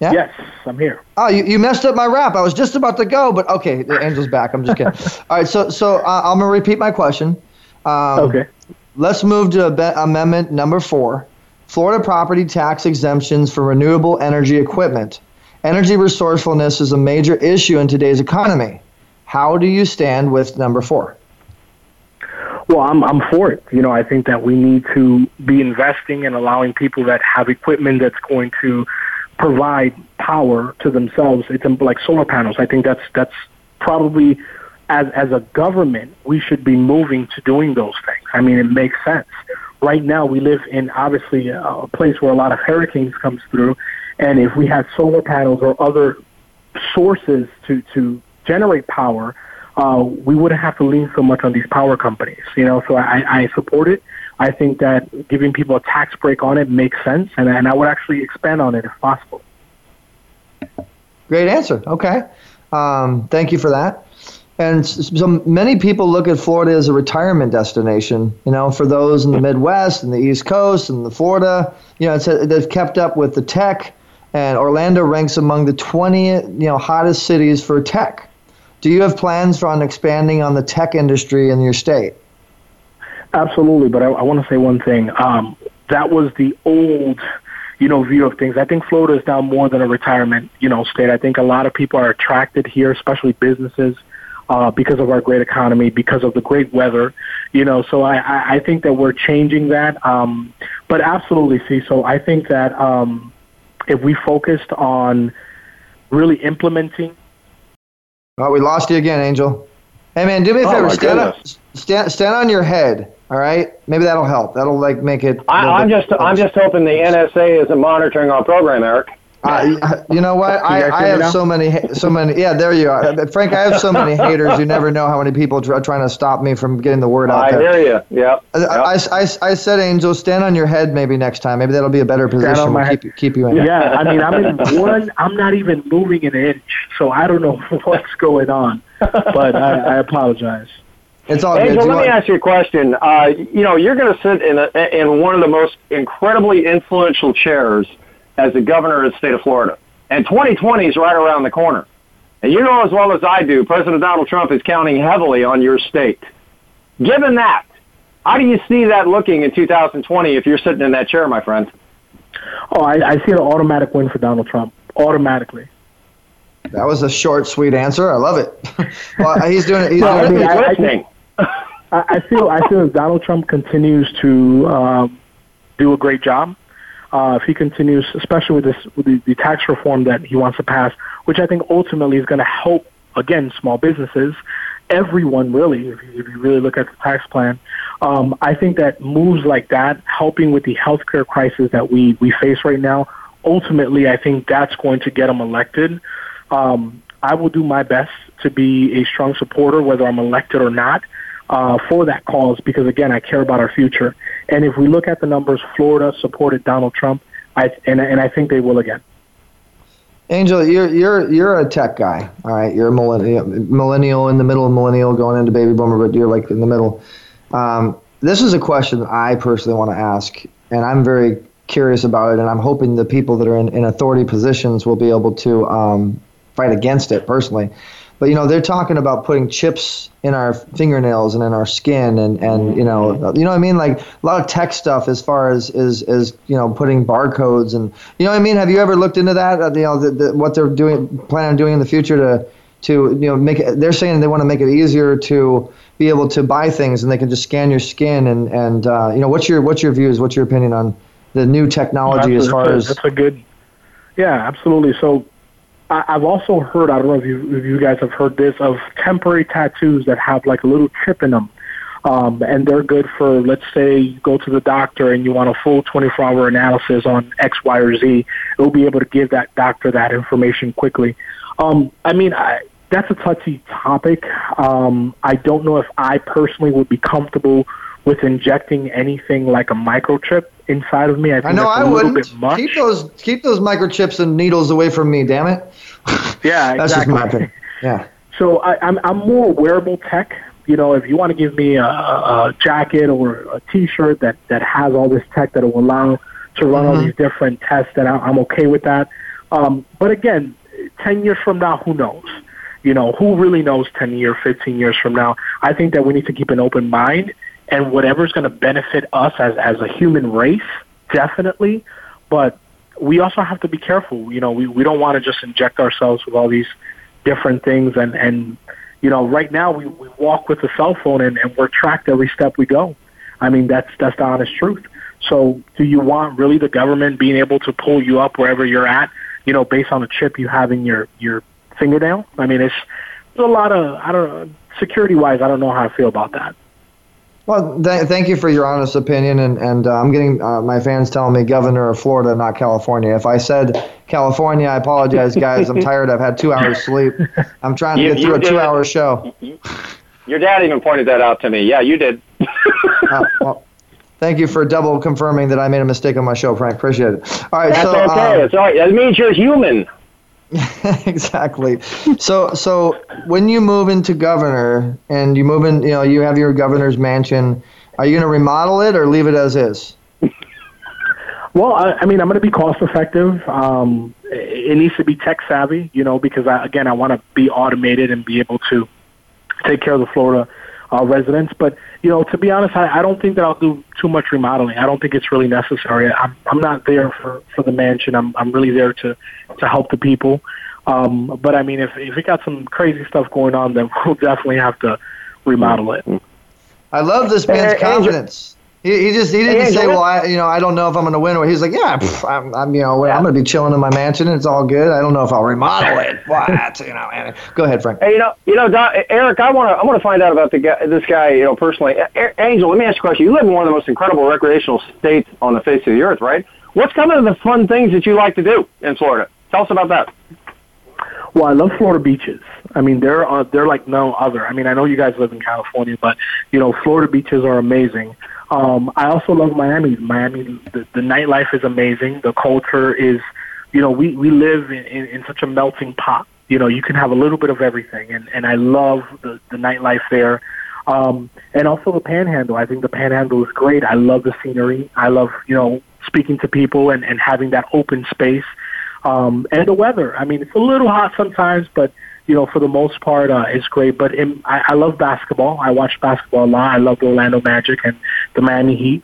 Yeah. Yes, I'm here. Oh, you, you messed up my rap. I was just about to go, but okay, the Angel's back. I'm just kidding. All right, so so uh, I'm gonna repeat my question. Um, Okay. Let's move to abe- amendment number four: Florida property tax exemptions for renewable energy equipment. Energy resourcefulness is a major issue in today's economy. How do you stand with number four? Well, I'm I'm for it. You know, I think that we need to be investing and allowing people that have equipment that's going to provide power to themselves. It's um, like solar panels. I think that's that's probably as as a government we should be moving to doing those things. I mean, it makes sense. right now we live in obviously a, a place where a lot of hurricanes comes through, and if we had solar panels or other sources to to generate power, uh, we wouldn't have to lean so much on these power companies. You know, so I, I support it. I think that giving people a tax break on it makes sense, and, and I would actually expand on it if possible. Great answer. Okay. Um, thank you for that. And so many people look at Florida as a retirement destination. You know, for those in the Midwest and the East Coast and the Florida, you know, it's a, they've kept up with the tech. And Orlando ranks among the 20 you know hottest cities for tech. Do you have plans for on expanding on the tech industry in your state? Absolutely, but I, I want to say one thing. Um, that was the old, you know, view of things. I think Florida is now more than a retirement, you know, state. I think a lot of people are attracted here, especially businesses, uh, because of our great economy, because of the great weather, you know. So I, I, I think that we're changing that. Um, but absolutely, see. So I think that um, if we focused on really implementing Oh, we lost you again, Angel. Hey man, do me a Oh, favor. my stand up, goodness. Stand stand on your head. All right, maybe that'll help. That'll like make it. a I, I'm bit just I'm just hoping the NSA isn't monitoring our program, Eric. Uh, you know what? I, I have so many, so many. Yeah, there you are, Uh, Frank. I have so many haters. You never know how many people are trying to stop me from getting the word out I there. hear you. Yeah. I, I, I, I said, Angel, stand on your head maybe next time. Maybe that'll be a better Stand position. on We'll head. keep, you- keep you in. Yeah, I mean, I'm in one. I'm not even moving an inch, so I don't know what's going on. But I, I apologize. It's all Angel, let me ask you a question. Uh, you know, you're going to sit in a, in one of the most incredibly influential chairs as the governor of the state of Florida, and 2020 is right around the corner. And you know as well as I do, President Donald Trump is counting heavily on your state. Given that, how do you see that looking in 2020 if you're sitting in that chair, my friend? Oh, I, I see an automatic win for Donald Trump. Automatically. That was a short, sweet answer. I love it. well, he's doing it. He's Well, I doing mean, it. I- I think- I, I feel I feel if Donald Trump continues to um, do a great job, uh, if he continues, especially with this with the, the tax reform that he wants to pass, which I think ultimately is going to help again small businesses, everyone really. If you, if you really look at the tax plan, um, I think that moves like that, helping with the healthcare crisis that we we face right now, ultimately I think that's going to get him elected. Um, I will do my best to be a strong supporter, whether I'm elected or not, uh, for that cause because again, I care about our future. And if we look at the numbers, Florida supported Donald Trump, I, and and I think they will again. Angel, you're you're you're a tech guy. All right, you're a millennial, millennial in the middle of millennial, going into baby boomer, but you're like in the middle. Um, this is a question I personally want to ask, and I'm very curious about it, and I'm hoping the people that are in, in authority positions will be able to um, fight against it personally. But you know, they're talking about putting chips in our fingernails and in our skin, and, and you know, you know what I mean, like a lot of tech stuff as far as is is you know putting barcodes and you know what I mean. Have you ever looked into that? Uh, you know, the, the, what they're doing, plan on doing in the future to to you know make it. They're saying they want to make it easier to be able to buy things, and they can just scan your skin and and uh, you know, what's your what's your views? What's your opinion on the new technology That's as a- far that's as that's a good, yeah, absolutely. So I, I've also heard. I don't know if you if you guys have heard this of temporary tattoos that have like a little chip in them. Um, and they're good for, let's say, you go to the doctor and you want a full 24-hour analysis on X, Y, or Z. It'll be able to give that doctor that information quickly. Um, I mean, I, that's a touchy topic. Um, I don't know if I personally would be comfortable with injecting anything like a microchip inside of me. I, think I know I wouldn't keep those keep those microchips and needles away from me. Damn it. Yeah, That's exactly. just my opinion. Yeah. So I, I'm I'm more wearable tech. You know, if you want to give me a, a jacket or a T-shirt that that has all this tech that will allow to run all Mhm. these different tests, then I- I'm okay with that. Um, but again, ten years from now, who knows? You know, who really knows? Ten years, fifteen years from now, I think that we need to keep an open mind and whatever's going to benefit us as as a human race, definitely. But we also have to be careful. You know, we we don't want to just inject ourselves with all these different things and and you know right now we, we walk with a cell phone and, and we're tracked every step we go i mean that's that's the honest truth so do you want really the government being able to pull you up wherever you're at you know based on a chip you have in your your fingernail i mean it's there's a lot of i don't know security wise i don't know how i feel about that Well, th- thank you for your honest opinion, and and uh, I'm getting uh, my fans telling me governor of Florida, not California. If I said California, I apologize, guys. I'm tired. I've had two hours sleep. I'm trying to You- get through a two-hour show. Your dad even pointed that out to me. Yeah, you did. Uh, well, thank you for double confirming that I made a mistake on my show, Frank. Appreciate it. All right, That's so okay. um, It's all right. That means you're human. exactly. So so when you move into governor and you move in, you know, you have your governor's mansion. Are you going to remodel it or leave it as is? Well, I, I mean, I'm going to be cost effective. Um, it needs to be tech savvy, you know, because I, again, I want to be automated and be able to take care of the Florida uh, residents. But you know, to be honest, I, I don't think that I'll do too much remodeling. I don't think it's really necessary. I'm I'm not there for for the mansion. I'm I'm really there to to help the people. Um, but I mean, if if we got some crazy stuff going on, then we'll definitely have to remodel it. I love this man's Hey, Angel- confidence. He, he just he didn't Hey, say, Angel, well, I you know I don't know if I'm going to win. Or he's like, yeah, pff, I'm, I'm you know I'm going to be chilling in my mansion. and It's all good. I don't know if I'll remodel it. What you know? and- Go ahead, Frank. Hey, you know, you know, Don, Eric, I want to, I want to find out about the guy, this guy, you know, personally. A- Angel, let me ask you a question. You live in one of the most incredible recreational states on the face of the earth, right? What's some of the fun things that you like to do in Florida? Tell us about that. Well, I love Florida beaches. I mean, they're uh, they're like no other. I mean, I know you guys live in California, but you know, Florida beaches are amazing. Um, I also love Miami. Miami, the, the nightlife is amazing. The culture is, you know, we we live in, in, in such a melting pot. You know, you can have a little bit of everything, and and I love the the nightlife there. Um, and also the Panhandle. I think the Panhandle is great. I love the scenery. I love you know speaking to people and and having that open space um, and the weather. I mean, it's a little hot sometimes, but you know, for the most part, uh, it's great. But in, I, I love basketball. I watch basketball a lot. I love the Orlando Magic and the Miami Heat.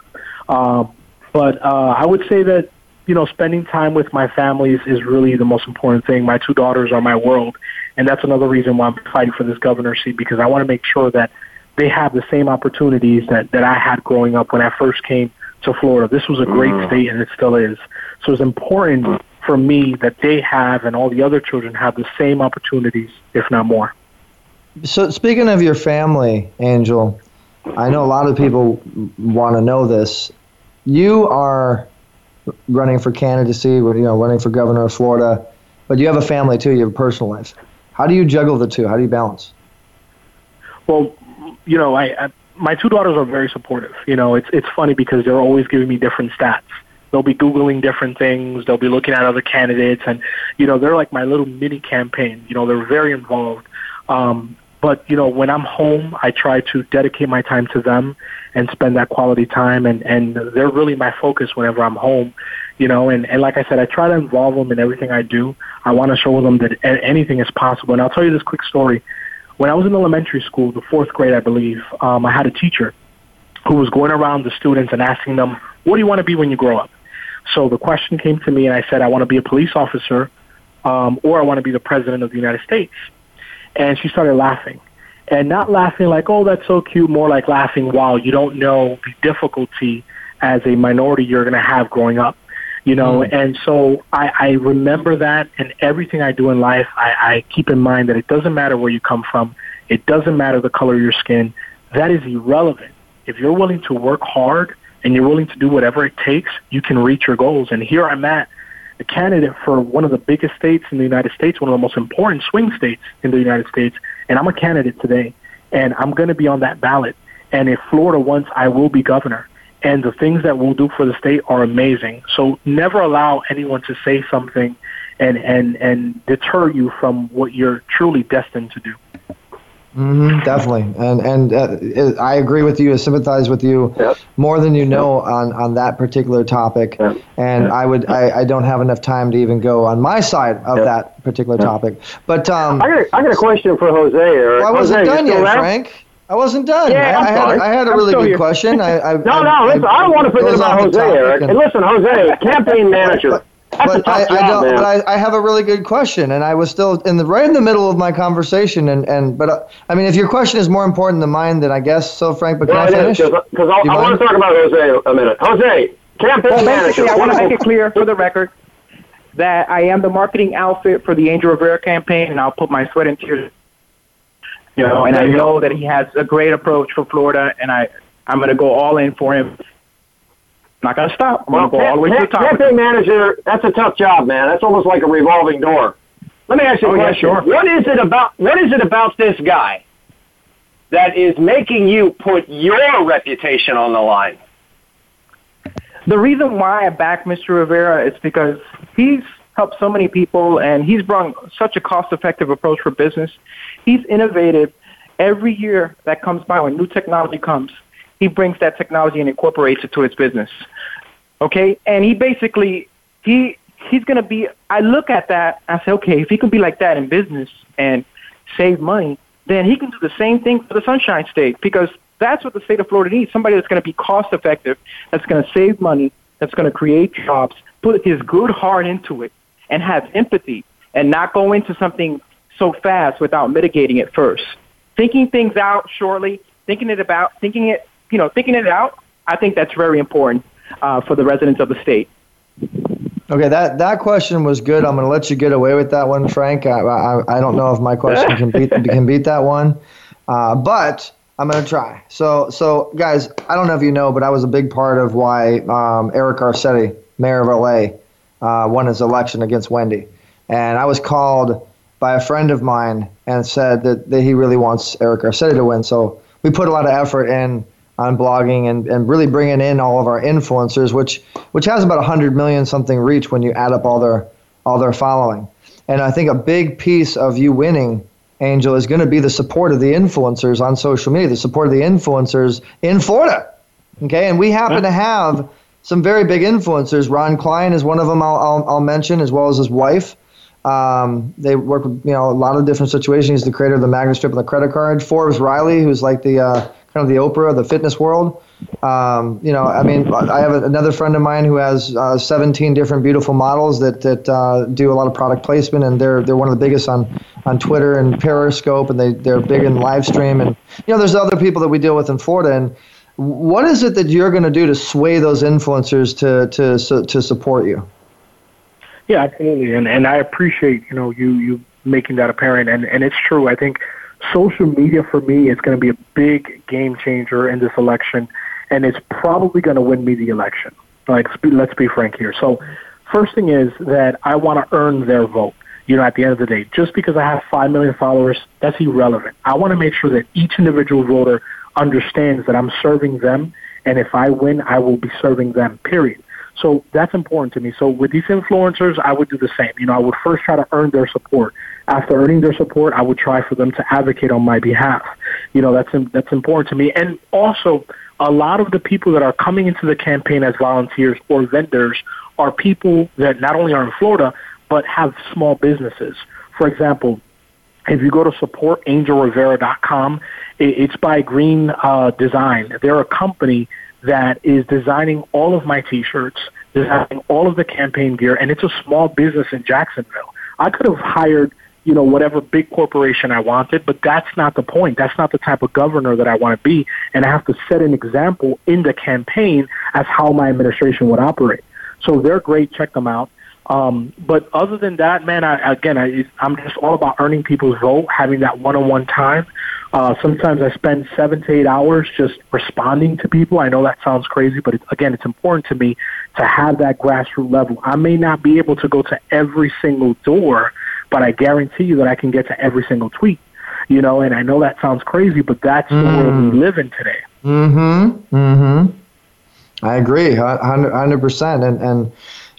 Um, but uh, I would say that you know, spending time with my family is, is really the most important thing. My two daughters are my world, and that's another reason why I'm fighting for this governor seat because I want to make sure that they have the same opportunities that that I had growing up when I first came to Florida. This was a great Mm. state, and it still is. So it's important for me that they have and all the other children have the same opportunities, if not more. So speaking of your family, Angel, I know a lot of people want to know this. You are running for candidacy, you know, running for governor of Florida, but you have a family too. You have a personal life. How do you juggle the two? How do you balance? Well, you know, I, I my two daughters are very supportive. You know, it's it's funny because they're always giving me different stats. They'll be googling different things. They'll be looking at other candidates, and you know, they're like my little mini campaign. You know, they're very involved. Um, but you know, when I'm home, I try to dedicate my time to them and spend that quality time, and and they're really my focus whenever I'm home. You know, and and like I said, I try to involve them in everything I do. I want to show them that anything is possible. And I'll tell you this quick story when I was in elementary school, the fourth grade, I believe, um, I had a teacher who was going around the students and asking them, "What do you want to be when you grow up?" So the question came to me, and I said, "I want to be a police officer, um, or I want to be the president of the United States." And she started laughing, and not laughing like, "Oh, that's so cute," more like laughing, "Wow, you don't know the difficulty as a minority you're going to have growing up." you know? And so I, I remember that and everything i do in life I, I keep in mind that it doesn't matter where you come from. It doesn't matter the color of your skin. That is irrelevant. If you're willing to work hard and you're willing to do whatever it takes you can reach your goals and here i'm at a candidate for one of the biggest states in the united states one of the most important swing states in the united states and i'm a candidate today and i'm going to be on that ballot and if florida wants i will be governor and the things that we'll do for the state are amazing. So never allow anyone to say something and and and deter you from what you're truly destined to do. Hmm definitely, and and uh, I agree with you. I sympathize with you more than you know on on that particular topic. And I would I, I don't have enough time to even go on my side of that particular topic. But um, I got, a, I got a question for Jose. Eric. well, I wasn't Jose, done yet? Frank. I wasn't done. Yeah, I, I'm I had sorry. I had a I'm really good here. question. I, I, No, I, no, listen, I don't want to forget about Jose, Eric. And listen, Jose, campaign manager. That's a but I, tough I don't. man. But I, I have a really good question, and I was still in the right in the middle of my conversation. And and but uh, I mean, if your question is more important than mine, then I guess so, Frank. But can well, I it finish? is, because I, Do I want to talk about Jose a minute. Jose, campaign Well, manager. basically, I want to make it clear for the record that I am the marketing outfit for the Angel Rivera campaign, and I'll put my sweat and tears. You know, and I know that he has a great approach for Florida, and I, I'm going to go all in for him. Not going to stop. I'm Well, going to go all the way to the top. campaign manager, that's a tough job, man. That's almost like a revolving door. Let me ask you a Oh, yeah, sure. What is it about? What is it about this guy that is making you put your reputation on the line? The reason why I back Mr. Rivera is because he's helped so many people and he's brought such a cost-effective approach for business. He's innovative. Every year that comes by when new technology comes, he brings that technology and incorporates it to his business. Okay? And he basically he he's going to be I look at that I say okay, if he can be like that in business and save money, then he can do the same thing for the Sunshine State because that's what the state of Florida needs. Somebody that's going to be cost effective, that's going to save money, that's going to create jobs, put his good heart into it, and have empathy, and not go into something so fast without mitigating it first. Thinking things out shortly, thinking it about, thinking it, you know, thinking it out. I think that's very important uh, for the residents of the state. Okay, that, that question was good. I'm going to let you get away with that one, Frank. I, I, I don't know if my question can beat can beat that one, uh, but I'm going to try. So so guys, I don't know if you know, but I was a big part of why um, Eric Garcetti, mayor of LA, uh, won his election against Wendy, and I was called by a friend of mine and said that, that he really wants Eric Garcetti to win. So we put a lot of effort in on blogging and, and really bringing in all of our influencers, which which has about 100 million something reach when you add up all their all their following. And I think a big piece of you winning, Angel, is going to be the support of the influencers on social media, the support of the influencers in Florida. Okay, and we happen to have some very big influencers. Ron Klein is one of them. I'll, I'll, I'll mention as well as his wife. Um, they work with you know a lot of different situations. He's the creator of the magnet strip and the credit card. Forbes Riley, who's like the uh, kind of the Oprah of the fitness world. Um, you know, I mean, I have another friend of mine who has uh, 17 different beautiful models that that uh, do a lot of product placement, and they're they're one of the biggest on on Twitter and Periscope, and they they're big in live stream, and you know, there's other people that we deal with in Florida, and what is it that you're going to do to sway those influencers to to to, support you? Yeah, absolutely, and and I appreciate you know you you making that apparent, and and it's true. I think social media for me is going to be a big game changer in this election, and it's probably going to win me the election. Like let's be, frank here. So, first thing is that I want to earn their vote. You know, at the end of the day, just because I have five million followers, that's irrelevant. I want to make sure that each individual voter understands that I'm serving them, and if I win, I will be serving them. Period. So that's important to me. So with these influencers, I would do the same. You know, I would first try to earn their support. After earning their support, I would try for them to advocate on my behalf. You know, that's that's important to me. And also, a lot of the people that are coming into the campaign as volunteers or vendors are people that not only are in Florida but have small businesses. For example, if you go to supportangelrivera.com, it's by Green uh, Design. They're a company that is designing all of my T-shirts, designing all of the campaign gear, and it's a small business in Jacksonville. I could have hired, you know, whatever big corporation I wanted, but that's not the point. That's not the type of governor that I want to be, and I have to set an example in the campaign as how my administration would operate. So they're great. Check them out. Um, but other than that, man, I, again, I, I'm just all about earning people's vote, having that one-on-one time. Uh, sometimes I spend seven to eight hours just responding to people. I know that sounds crazy, but it, again, it's important to me to have that grassroots level. I may not be able to go to every single door, but I guarantee you that I can get to every single tweet. You know, and I know that sounds crazy, but that's the world we live in today. Mm-hmm. Mm-hmm. I agree, hundred percent. And and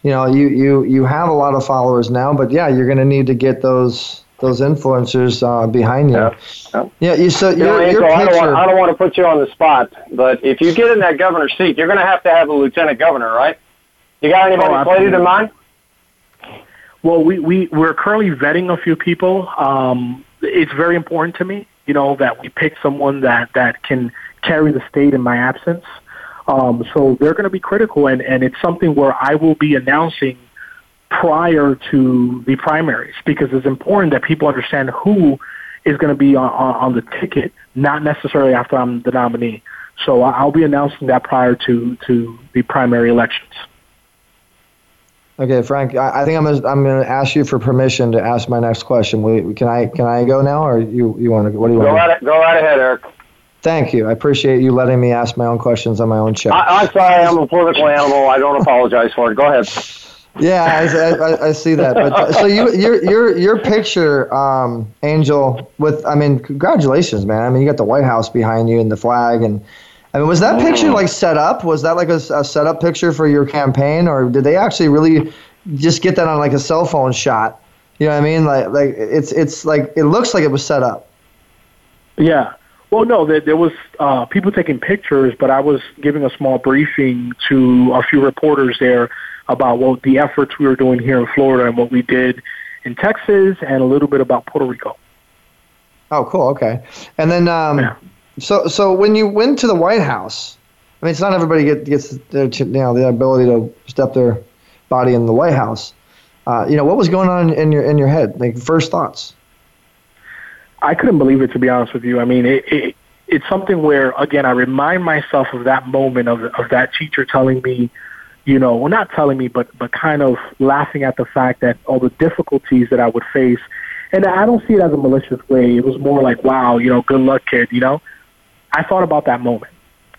you know, you you you have a lot of followers now, but yeah, you're going to need to get those those influencers uh, behind you. Yeah. Yeah. Yeah, you so You know, your, your Angel, I, don't picture. want, I don't want to put you on the spot, but if you get in that governor's seat, you're going to have to have a lieutenant governor, right? You got anybody Oh, slated in mind? Well, we, we, we're currently vetting a few people. Um, it's very important to me, you know, that we pick someone that, that can carry the state in my absence. Um, so they're going to be critical, and, and it's something where I will be announcing prior to the primaries because it's important that people understand who is going to be on, on, on the ticket, not necessarily after I'm the nominee. So I'll be announcing that prior to, to the primary elections. Okay, Frank. I, I think I'm gonna, I'm going to ask you for permission to ask my next question. We, can I can I go now, or you you want to? What do you Go want? right, go right ahead, Eric. Thank you. I appreciate you letting me ask my own questions on my own show. I, I'm sorry, I'm a political animal. I don't apologize for it. Go ahead. Yeah, I, I, I see that. But so you, your, your, your picture, um, Angel. With, I mean, congratulations, man. I mean, you got the White House behind you and the flag, and I mean, was that picture like set up? Was that like a, a set up picture for your campaign, or did they actually really just get that on like a cell phone shot? You know what I mean? Like, like it's, it's like it looks like it was set up. Yeah. Well, no, there, there was uh, people taking pictures, but I was giving a small briefing to a few reporters there about what the efforts we were doing here in Florida and what we did in Texas, and a little bit about Puerto Rico. Oh, cool. Okay. And then, um, Yeah. So so when you went to the White House, I mean, it's not everybody get, gets the, you know the ability to step their body in the White House. Uh, you know, what was going on in your in your head? Like first thoughts. I couldn't believe it to be honest with you. I mean, it, it it's something where again I remind myself of that moment of of that teacher telling me, you know, well not telling me, but but kind of laughing at the fact that all the difficulties that I would face, and I don't see it as a malicious way. It was more like, wow, you know, good luck, kid. You know, I thought about that moment,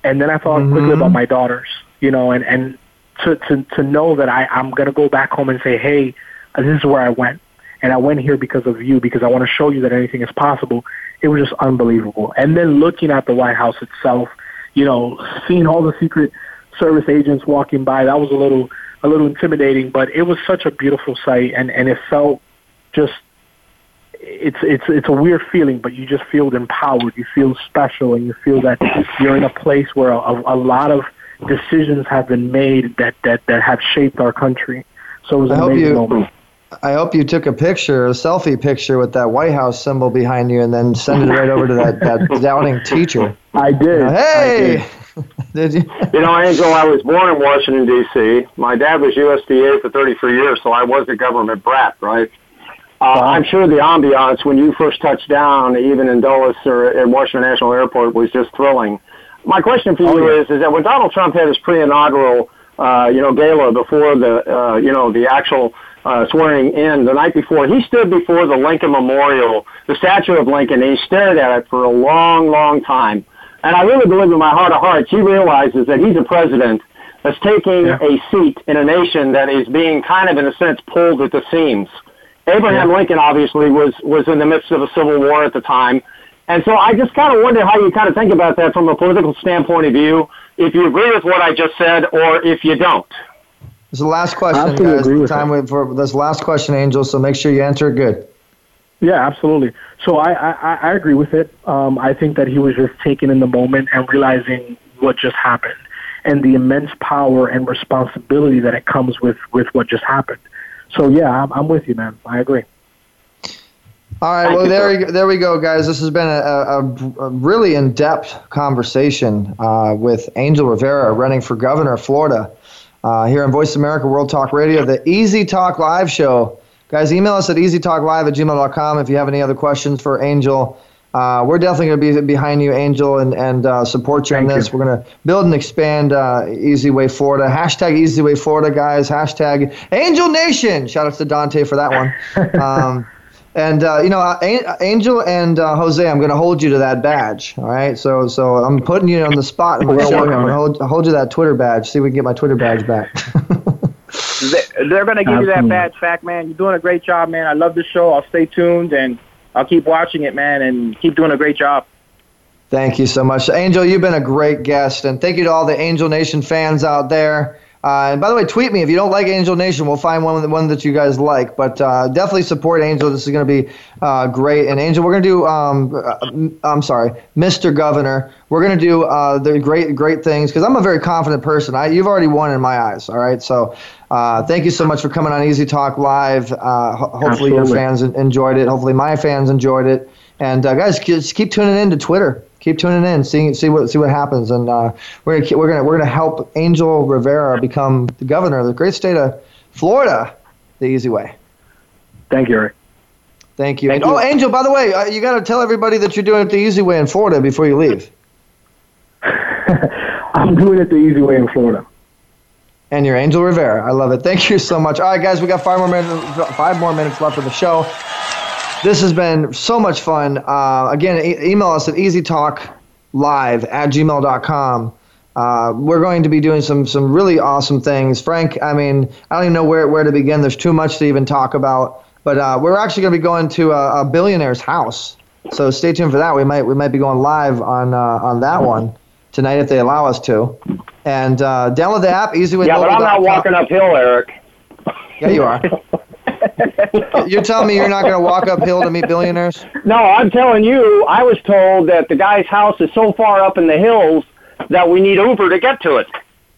and then I thought mm-hmm. quickly about my daughters. You know, and and to to to know that I I'm gonna go back home and say, hey, this is where I went and I went here because of you because I want to show you that anything is possible. It was just unbelievable. And then looking at the White House itself, you know, seeing all the Secret Service agents walking by, that was a little a little intimidating, but it was such a beautiful sight and and it felt just it's it's it's a weird feeling, but you just feel empowered. You feel special, and you feel that you're in a place where a, a lot of decisions have been made that that that have shaped our country. So it was I an hope amazing you- moment. I hope you took a picture, a selfie picture with that White House symbol behind you, and then send it right over to that, that doubting teacher. I did. You know, hey, did you? You know, Angel, I was born in Washington, D.C. My dad was USDA for 33 years, so I was a government brat, right? Uh, I'm sure the ambiance when you first touched down, even in Dulles or at Washington National Airport, was just thrilling. My question for you is: Is that when Donald Trump had his pre-inaugural, uh, you know, gala before the, uh, you know, the actual uh, swearing in the night before, he stood before the Lincoln Memorial, the statue of Lincoln, and he stared at it for a long, long time. And I really believe in my heart of hearts, he realizes that he's a president that's taking a seat in a nation that is being kind of, in a sense, pulled at the seams. Abraham Lincoln obviously was was in the midst of a civil war at the time, and so I just kind of wonder how you kind of think about that from a political standpoint of view. If you agree with what I just said, or if you don't. This is the last question, Absolutely guys. agree with Time wait for this last question, Angel. So make sure you answer it good. Yeah, absolutely. So I, I, I agree with it. Um, I think that he was just taken in the moment and realizing what just happened and the immense power and responsibility that it comes with, with what just happened. So yeah, I'm, I'm with you, man. I agree. All right. Well, there, we go, there we go, guys. This has been a, a, a really in-depth conversation uh, with Angel Rivera, running for governor of Florida, uh, here on Voice America World Talk Radio, the Easy Talk Live show. Guys, email us at easytalklive at gmail.com if you have any other questions for Angel. Uh, we're definitely going to be behind you, Angel, and, and uh, support you on Thank this. you. We're going to build and expand uh, Easy Way Florida. Hashtag Easy Way Florida, guys. Hashtag Angel Nation. Shout out to Dante for that one. Um, and uh, you know, uh, Angel and uh, Jose, I'm going to hold you to that badge. All right, so so I'm putting you on the spot in my We're show. working I'm on going it. to hold, hold you that Twitter badge. See if we can get my Twitter badge back. They- They're going to give you that badge fact man. You're doing a great job, man. I love the show. I'll stay tuned and I'll keep watching it, man, and keep doing a great job. Thank you so much, Angel. You've been a great guest, and thank you to all the Angel Nation fans out there. Uh, and by the way, tweet me if you don't like Angel Nation. We'll find one one that you guys like, but uh, definitely support Angel. This is going to be uh, great. And Angel, we're going to do. Um, uh, I'm sorry, Mr. Governor. We're going to do uh, the great great things because I'm a very confident person. I, you've already won in my eyes. All right, so. Uh, thank you so much for coming on Easy Talk Live. Uh, ho- hopefully your fans enjoyed it. Hopefully my fans enjoyed it. And uh, guys, just keep tuning in to Twitter. Keep tuning in, see see what see what happens. And uh, we're gonna we're gonna we're gonna help Angel Rivera become the governor of the great state of Florida, the easy way. Thank you, Eric. Thank you. Thank And- you. Oh, Angel, by the way, uh, you got to tell everybody that you're doing it the easy way in Florida before you leave. I'm doing it the easy way in Florida. And you're Angel Rivera. I love it. Thank you so much. All right, guys, we got five more minutes. Five more minutes left of the show. This has been so much fun. Uh, again, e- email us at easytalklive at gmail.com. Uh, we're going to be doing some some really awesome things. Frank, I mean, I don't even know where, where to begin. There's too much to even talk about. But uh, we're actually going to be going to a, a, billionaire's house. So stay tuned for that. We might we might be going live on uh, on that one tonight if they allow us to. And uh, download the app, Easy Way. Yeah, but I'm not walking uphill, Eric. Yeah, you are. you're telling me you're not going to walk uphill to meet billionaires? No, I'm telling you. I was told that the guy's house is so far up in the hills that we need Uber to get to it.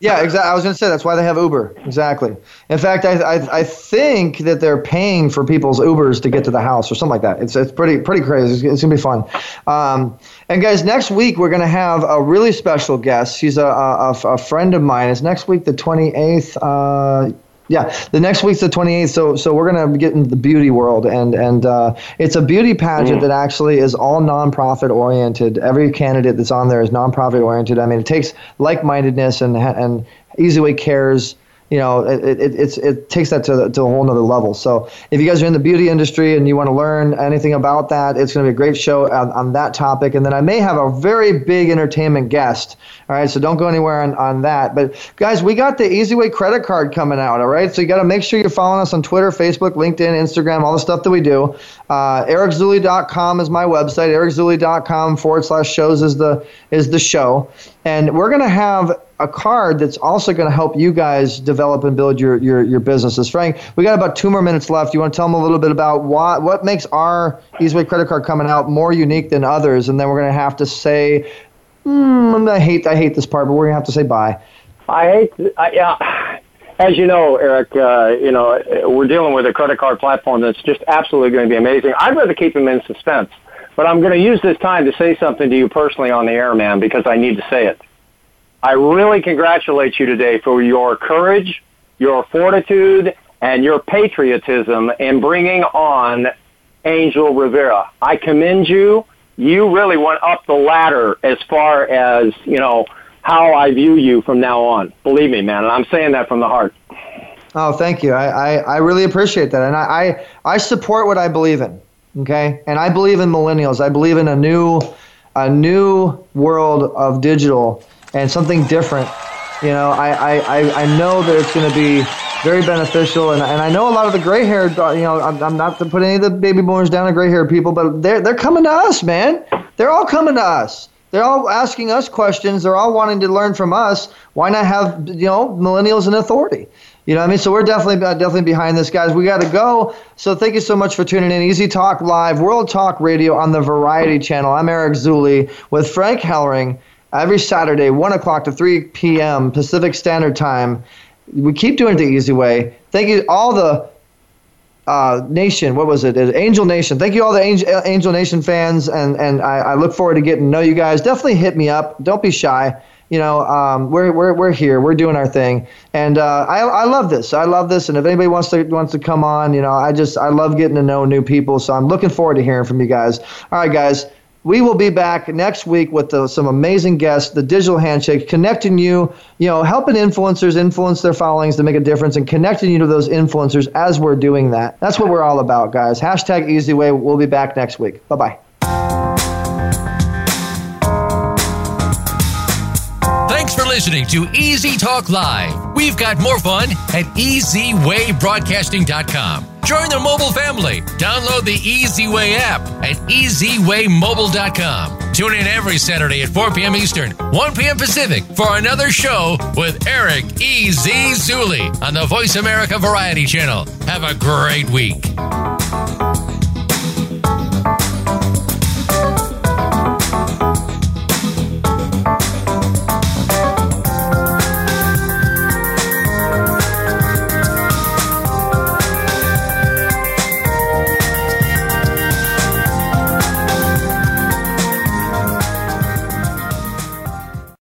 Yeah, exactly. I was going to say that's why they have Uber. Exactly. In fact, I, I, I think that they're paying for people's Ubers to get to the house or something like that. It's it's pretty pretty crazy. It's, it's going to be fun. Um, and guys, next week we're going to have a really special guest. She's a, a, a friend of mine. It's next week, the 28th. Uh, yeah, the next week's the 28th. So so we're gonna get into the beauty world, and and uh, it's a beauty pageant mm. that actually is all nonprofit oriented. Every candidate that's on there is nonprofit oriented. I mean, it takes like mindedness and and Easy Way cares you know, it, it, it's, it takes that to, to a whole nother level. So if you guys are in the beauty industry and you want to learn anything about that, it's going to be a great show on, on that topic. And then I may have a very big entertainment guest. All right, so don't go anywhere on, on that. But guys, we got the Easy Way credit card coming out. All right, so you got to make sure you're following us on Twitter, Facebook, LinkedIn, Instagram, all the stuff that we do. Uh, EricZuley.com is my website. EricZuley.com forward slash shows is the is the show, and we're going to have a card that's also going to help you guys develop and build your, your, your businesses. Frank, we got about two more minutes left. You want to tell them a little bit about what, what makes our EasyWay credit card coming out more unique than others? And then we're going to have to say, mm, I hate I hate this part, but we're going to have to say bye. I hate, I, yeah. As you know, Eric, uh, you know we're dealing with a credit card platform that's just absolutely going to be amazing. I'd rather keep them in suspense, but I'm going to use this time to say something to you personally on the air, man, because I need to say it. I really congratulate you today for your courage, your fortitude, and your patriotism in bringing on Angel Rivera. I commend you. You really went up the ladder as far as, you know, how I view you from now on. Believe me, man, and I'm saying that from the heart. Oh, thank you. I, I, I really appreciate that. And I, I, I support what I believe in. Okay. And I believe in millennials. I believe in a new a new world of digital and something different. You know, I, I, I know that it's going to be very beneficial, and, and I know a lot of the gray haired, uh, you know, I'm, I'm not to put any of the baby boomers down, the gray haired people, but they're, they're coming to us, man. They're all coming to us. They're all asking us questions. They're all wanting to learn from us. Why not have, you know, millennials in authority? You know what I mean? So we're definitely uh, definitely behind this, guys. We got to go. So thank you so much for tuning in. Easy Talk Live, World Talk Radio on the Variety Channel. I'm Eric Zuley with Frank Hellering every Saturday, 1 o'clock to 3 p.m. Pacific Standard Time. We keep doing it the easy way. Thank you, all the uh, Nation. What was it? Angel Nation. Thank you, all the Angel, Angel Nation fans, and and I, I, look forward to getting to know you guys. Definitely hit me up. Don't be shy. You know, um, we're, we're, we're here. We're doing our thing, and uh, I, I love this. I love this. And if anybody wants to wants to come on, you know, I just I love getting to know new people. So I'm looking forward to hearing from you guys. All right, guys we will be back next week with the, some amazing guests, the digital handshake, connecting you, you know, helping influencers influence their followings to make a difference and connecting you to those influencers as we're doing that. That's what we're all about, guys. Hashtag easy way. We'll be back next week. Bye bye. Listening to Easy Talk Live. We've got more fun at EasyWayBroadcasting.com. Join the mobile family. Download the Easy Way app at EasyWayMobile.com. Tune in every Saturday at 4 p.m. Eastern, 1 p.m. Pacific for another show with Eric E.Z. Zuley on the Voice America Variety Channel. Have a great week.